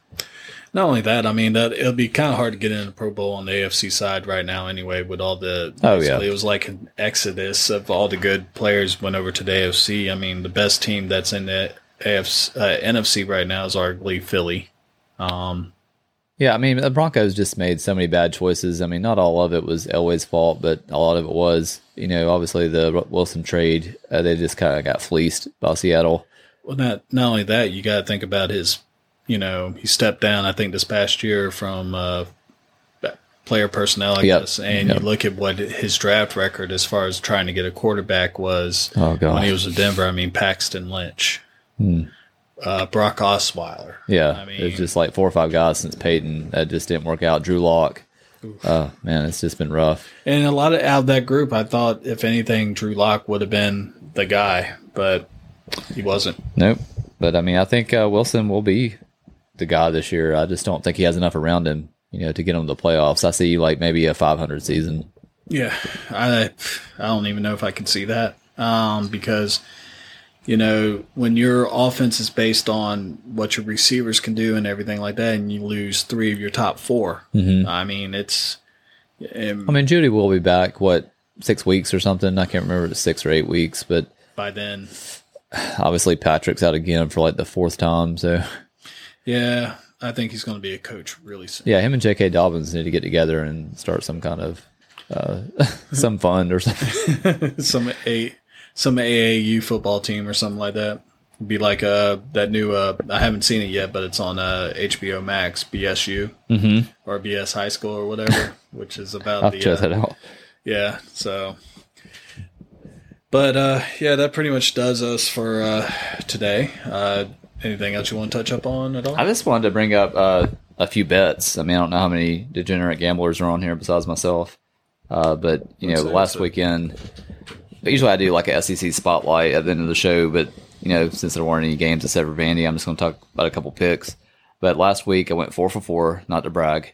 S1: Not only that, I mean that it'll be kind of hard to get in a Pro Bowl on the AFC side right now. Anyway, with all the
S2: oh yeah,
S1: it was like an exodus of all the good players went over to the AFC. I mean, the best team that's in the AFC, uh, NFC right now is arguably Philly. Um,
S2: yeah, I mean the Broncos just made so many bad choices. I mean, not all of it was Elway's fault, but a lot of it was. You know, obviously the Wilson trade, uh, they just kind of got fleeced by Seattle.
S1: Well, not not only that, you got to think about his you know, he stepped down, I think, this past year from uh, player personnel, I yep. guess. And yep. you look at what his draft record as far as trying to get a quarterback was
S2: oh,
S1: when he was in Denver. I mean, Paxton Lynch, hmm. uh, Brock Osweiler.
S2: Yeah. I mean, it's just like four or five guys since Peyton that just didn't work out. Drew Lock. Oh man, it's just been rough.
S1: And a lot of out of that group, I thought if anything, Drew Lock would have been the guy, but he wasn't.
S2: Nope. But I mean, I think uh, Wilson will be the guy this year. I just don't think he has enough around him, you know, to get him to the playoffs. I see like maybe a 500 season.
S1: Yeah, I I don't even know if I can see that um, because you know when your offense is based on what your receivers can do and everything like that, and you lose three of your top 4
S2: mm-hmm.
S1: I mean it's.
S2: Um, I mean, Jeudy will be back. What six weeks or something? I can't remember. Six or eight weeks, but
S1: by then, (sighs)
S2: obviously Patrick's out again for like the fourth time. So
S1: yeah, I think he's going to be a coach really soon.
S2: Yeah, him and J.K. Dobbins need to get together and start some kind of uh, (laughs) some fund or something. (laughs)
S1: some a some AAU football team or something like that. It'd be like uh that new uh I haven't seen it yet, but it's on uh HBO Max BSU
S2: mm-hmm.
S1: or BS High School or whatever, (laughs) which is about
S2: I'll
S1: the
S2: check uh, that out.
S1: Yeah, so but uh yeah, that pretty much does us for uh today. Uh Anything else you want to touch up on at all?
S2: I just wanted to bring up uh, a few bets. I mean, I don't know how many degenerate gamblers are on here besides myself, uh, but you know, last weekend. Usually, I do like a SEC spotlight at the end of the show, but you know, since there weren't any games at Severn Vandy, I'm just going to talk about a couple picks. But last week, I went four for four, not to brag,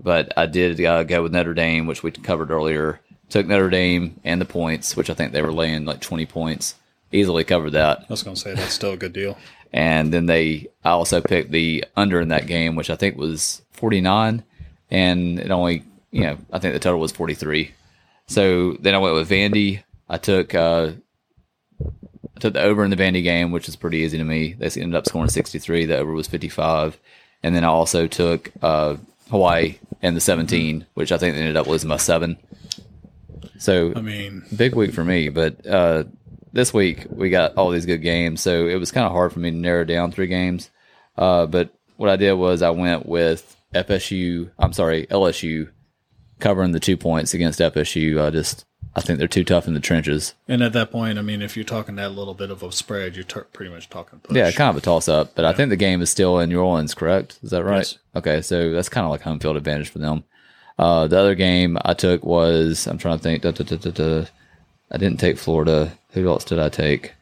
S2: but I did uh, go with Notre Dame, which we covered earlier. Took Notre Dame and the points, which I think they were laying like 20 points. Easily covered that. I
S1: was going to say that's still a good deal.
S2: And then they, I also picked the under in that game, which I think was 49. And it only, you know, I think the total was 43. So then I went with Vandy. I took, uh, I took the over in the Vandy game, which is pretty easy to me. They ended up scoring 63. The over was 55. And then I also took, uh, Hawaii and the 17, which I think they ended up losing by seven. So,
S1: I mean,
S2: big week for me, but, uh, this week we got all these good games, so it was kind of hard for me to narrow down three games. Uh, but what I did was I went with FSU. I'm sorry, LSU covering the two points against FSU. I just I think they're too tough in the trenches.
S1: And at that point, I mean, if you're talking that little bit of a spread, you're t- pretty much talking push.
S2: Yeah, kind of a toss up. But yeah. I think the game is still in New Orleans, correct? Is that right? Yes. Okay, so that's kind of like home field advantage for them. Uh, the other game I took was I'm trying to think. Da, da, da, I didn't take Florida. Who else did I take?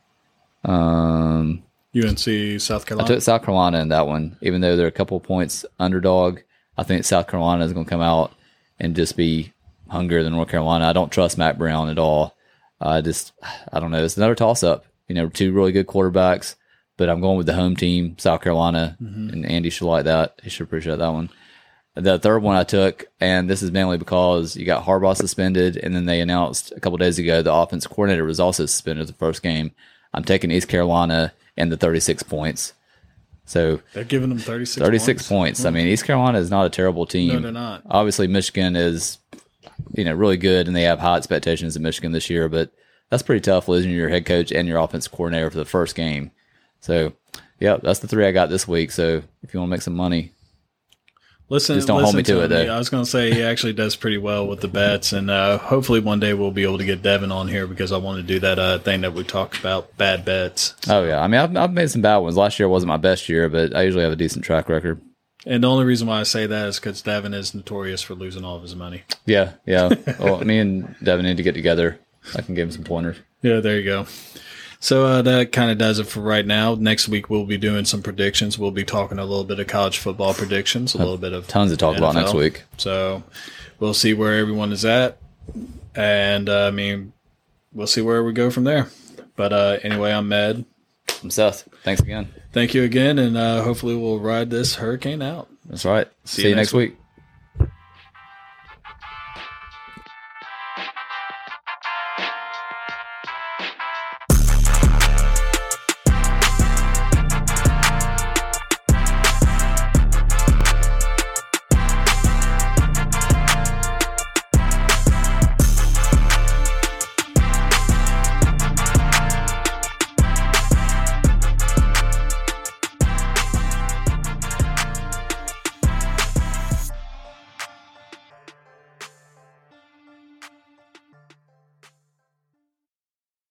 S2: Um,
S1: UNC South Carolina.
S2: I took South Carolina in that one, even though they're a couple points underdog. I think South Carolina is going to come out and just be hungrier than North Carolina. I don't trust Mack Brown at all. I just, I don't know. It's another toss up. You know, two really good quarterbacks, but I'm going with the home team, South Carolina, mm-hmm. and Andy should like that. He should appreciate that one. The third one I took, and this is mainly because you got Harbaugh suspended, and then they announced a couple days ago the offense coordinator was also suspended the first game. I'm taking East Carolina and the 36 points. So
S1: they're giving them 36
S2: 36 points. points. Mm-hmm. I mean, East Carolina is not a terrible team.
S1: No, they're not.
S2: Obviously, Michigan is, you know, really good, and they have high expectations in Michigan this year, but that's pretty tough losing your head coach and your offense coordinator for the first game. So, yeah, that's the three I got this week. So if you want to make some money,
S1: Listen, just don't hold me to, to it. Though. I was going to say he actually does pretty well with the bets, and uh, hopefully one day we'll be able to get Devin on here because I want to do that uh, thing that we talked about, bad bets.
S2: Oh yeah, I mean I've, I've made some bad ones. Last year wasn't my best year, but I usually have a decent track record.
S1: And the only reason why I say that is because Devin is notorious for losing all of his money.
S2: Yeah, yeah. (laughs) well, me and Devin need to get together. I can give him some pointers.
S1: Yeah, there you go. So uh, that kind of does it for right now. Next week we'll be doing some predictions. We'll be talking a little bit of college football predictions, a little bit of
S2: tons to talk NFL. about next week.
S1: So we'll see where everyone is at, and uh, I mean we'll see where we go from there. But uh, anyway, I'm Med.
S2: I'm Seth. Thanks again.
S1: Thank you again, and uh, hopefully we'll ride this hurricane out.
S2: That's right. See, see you, next week. week.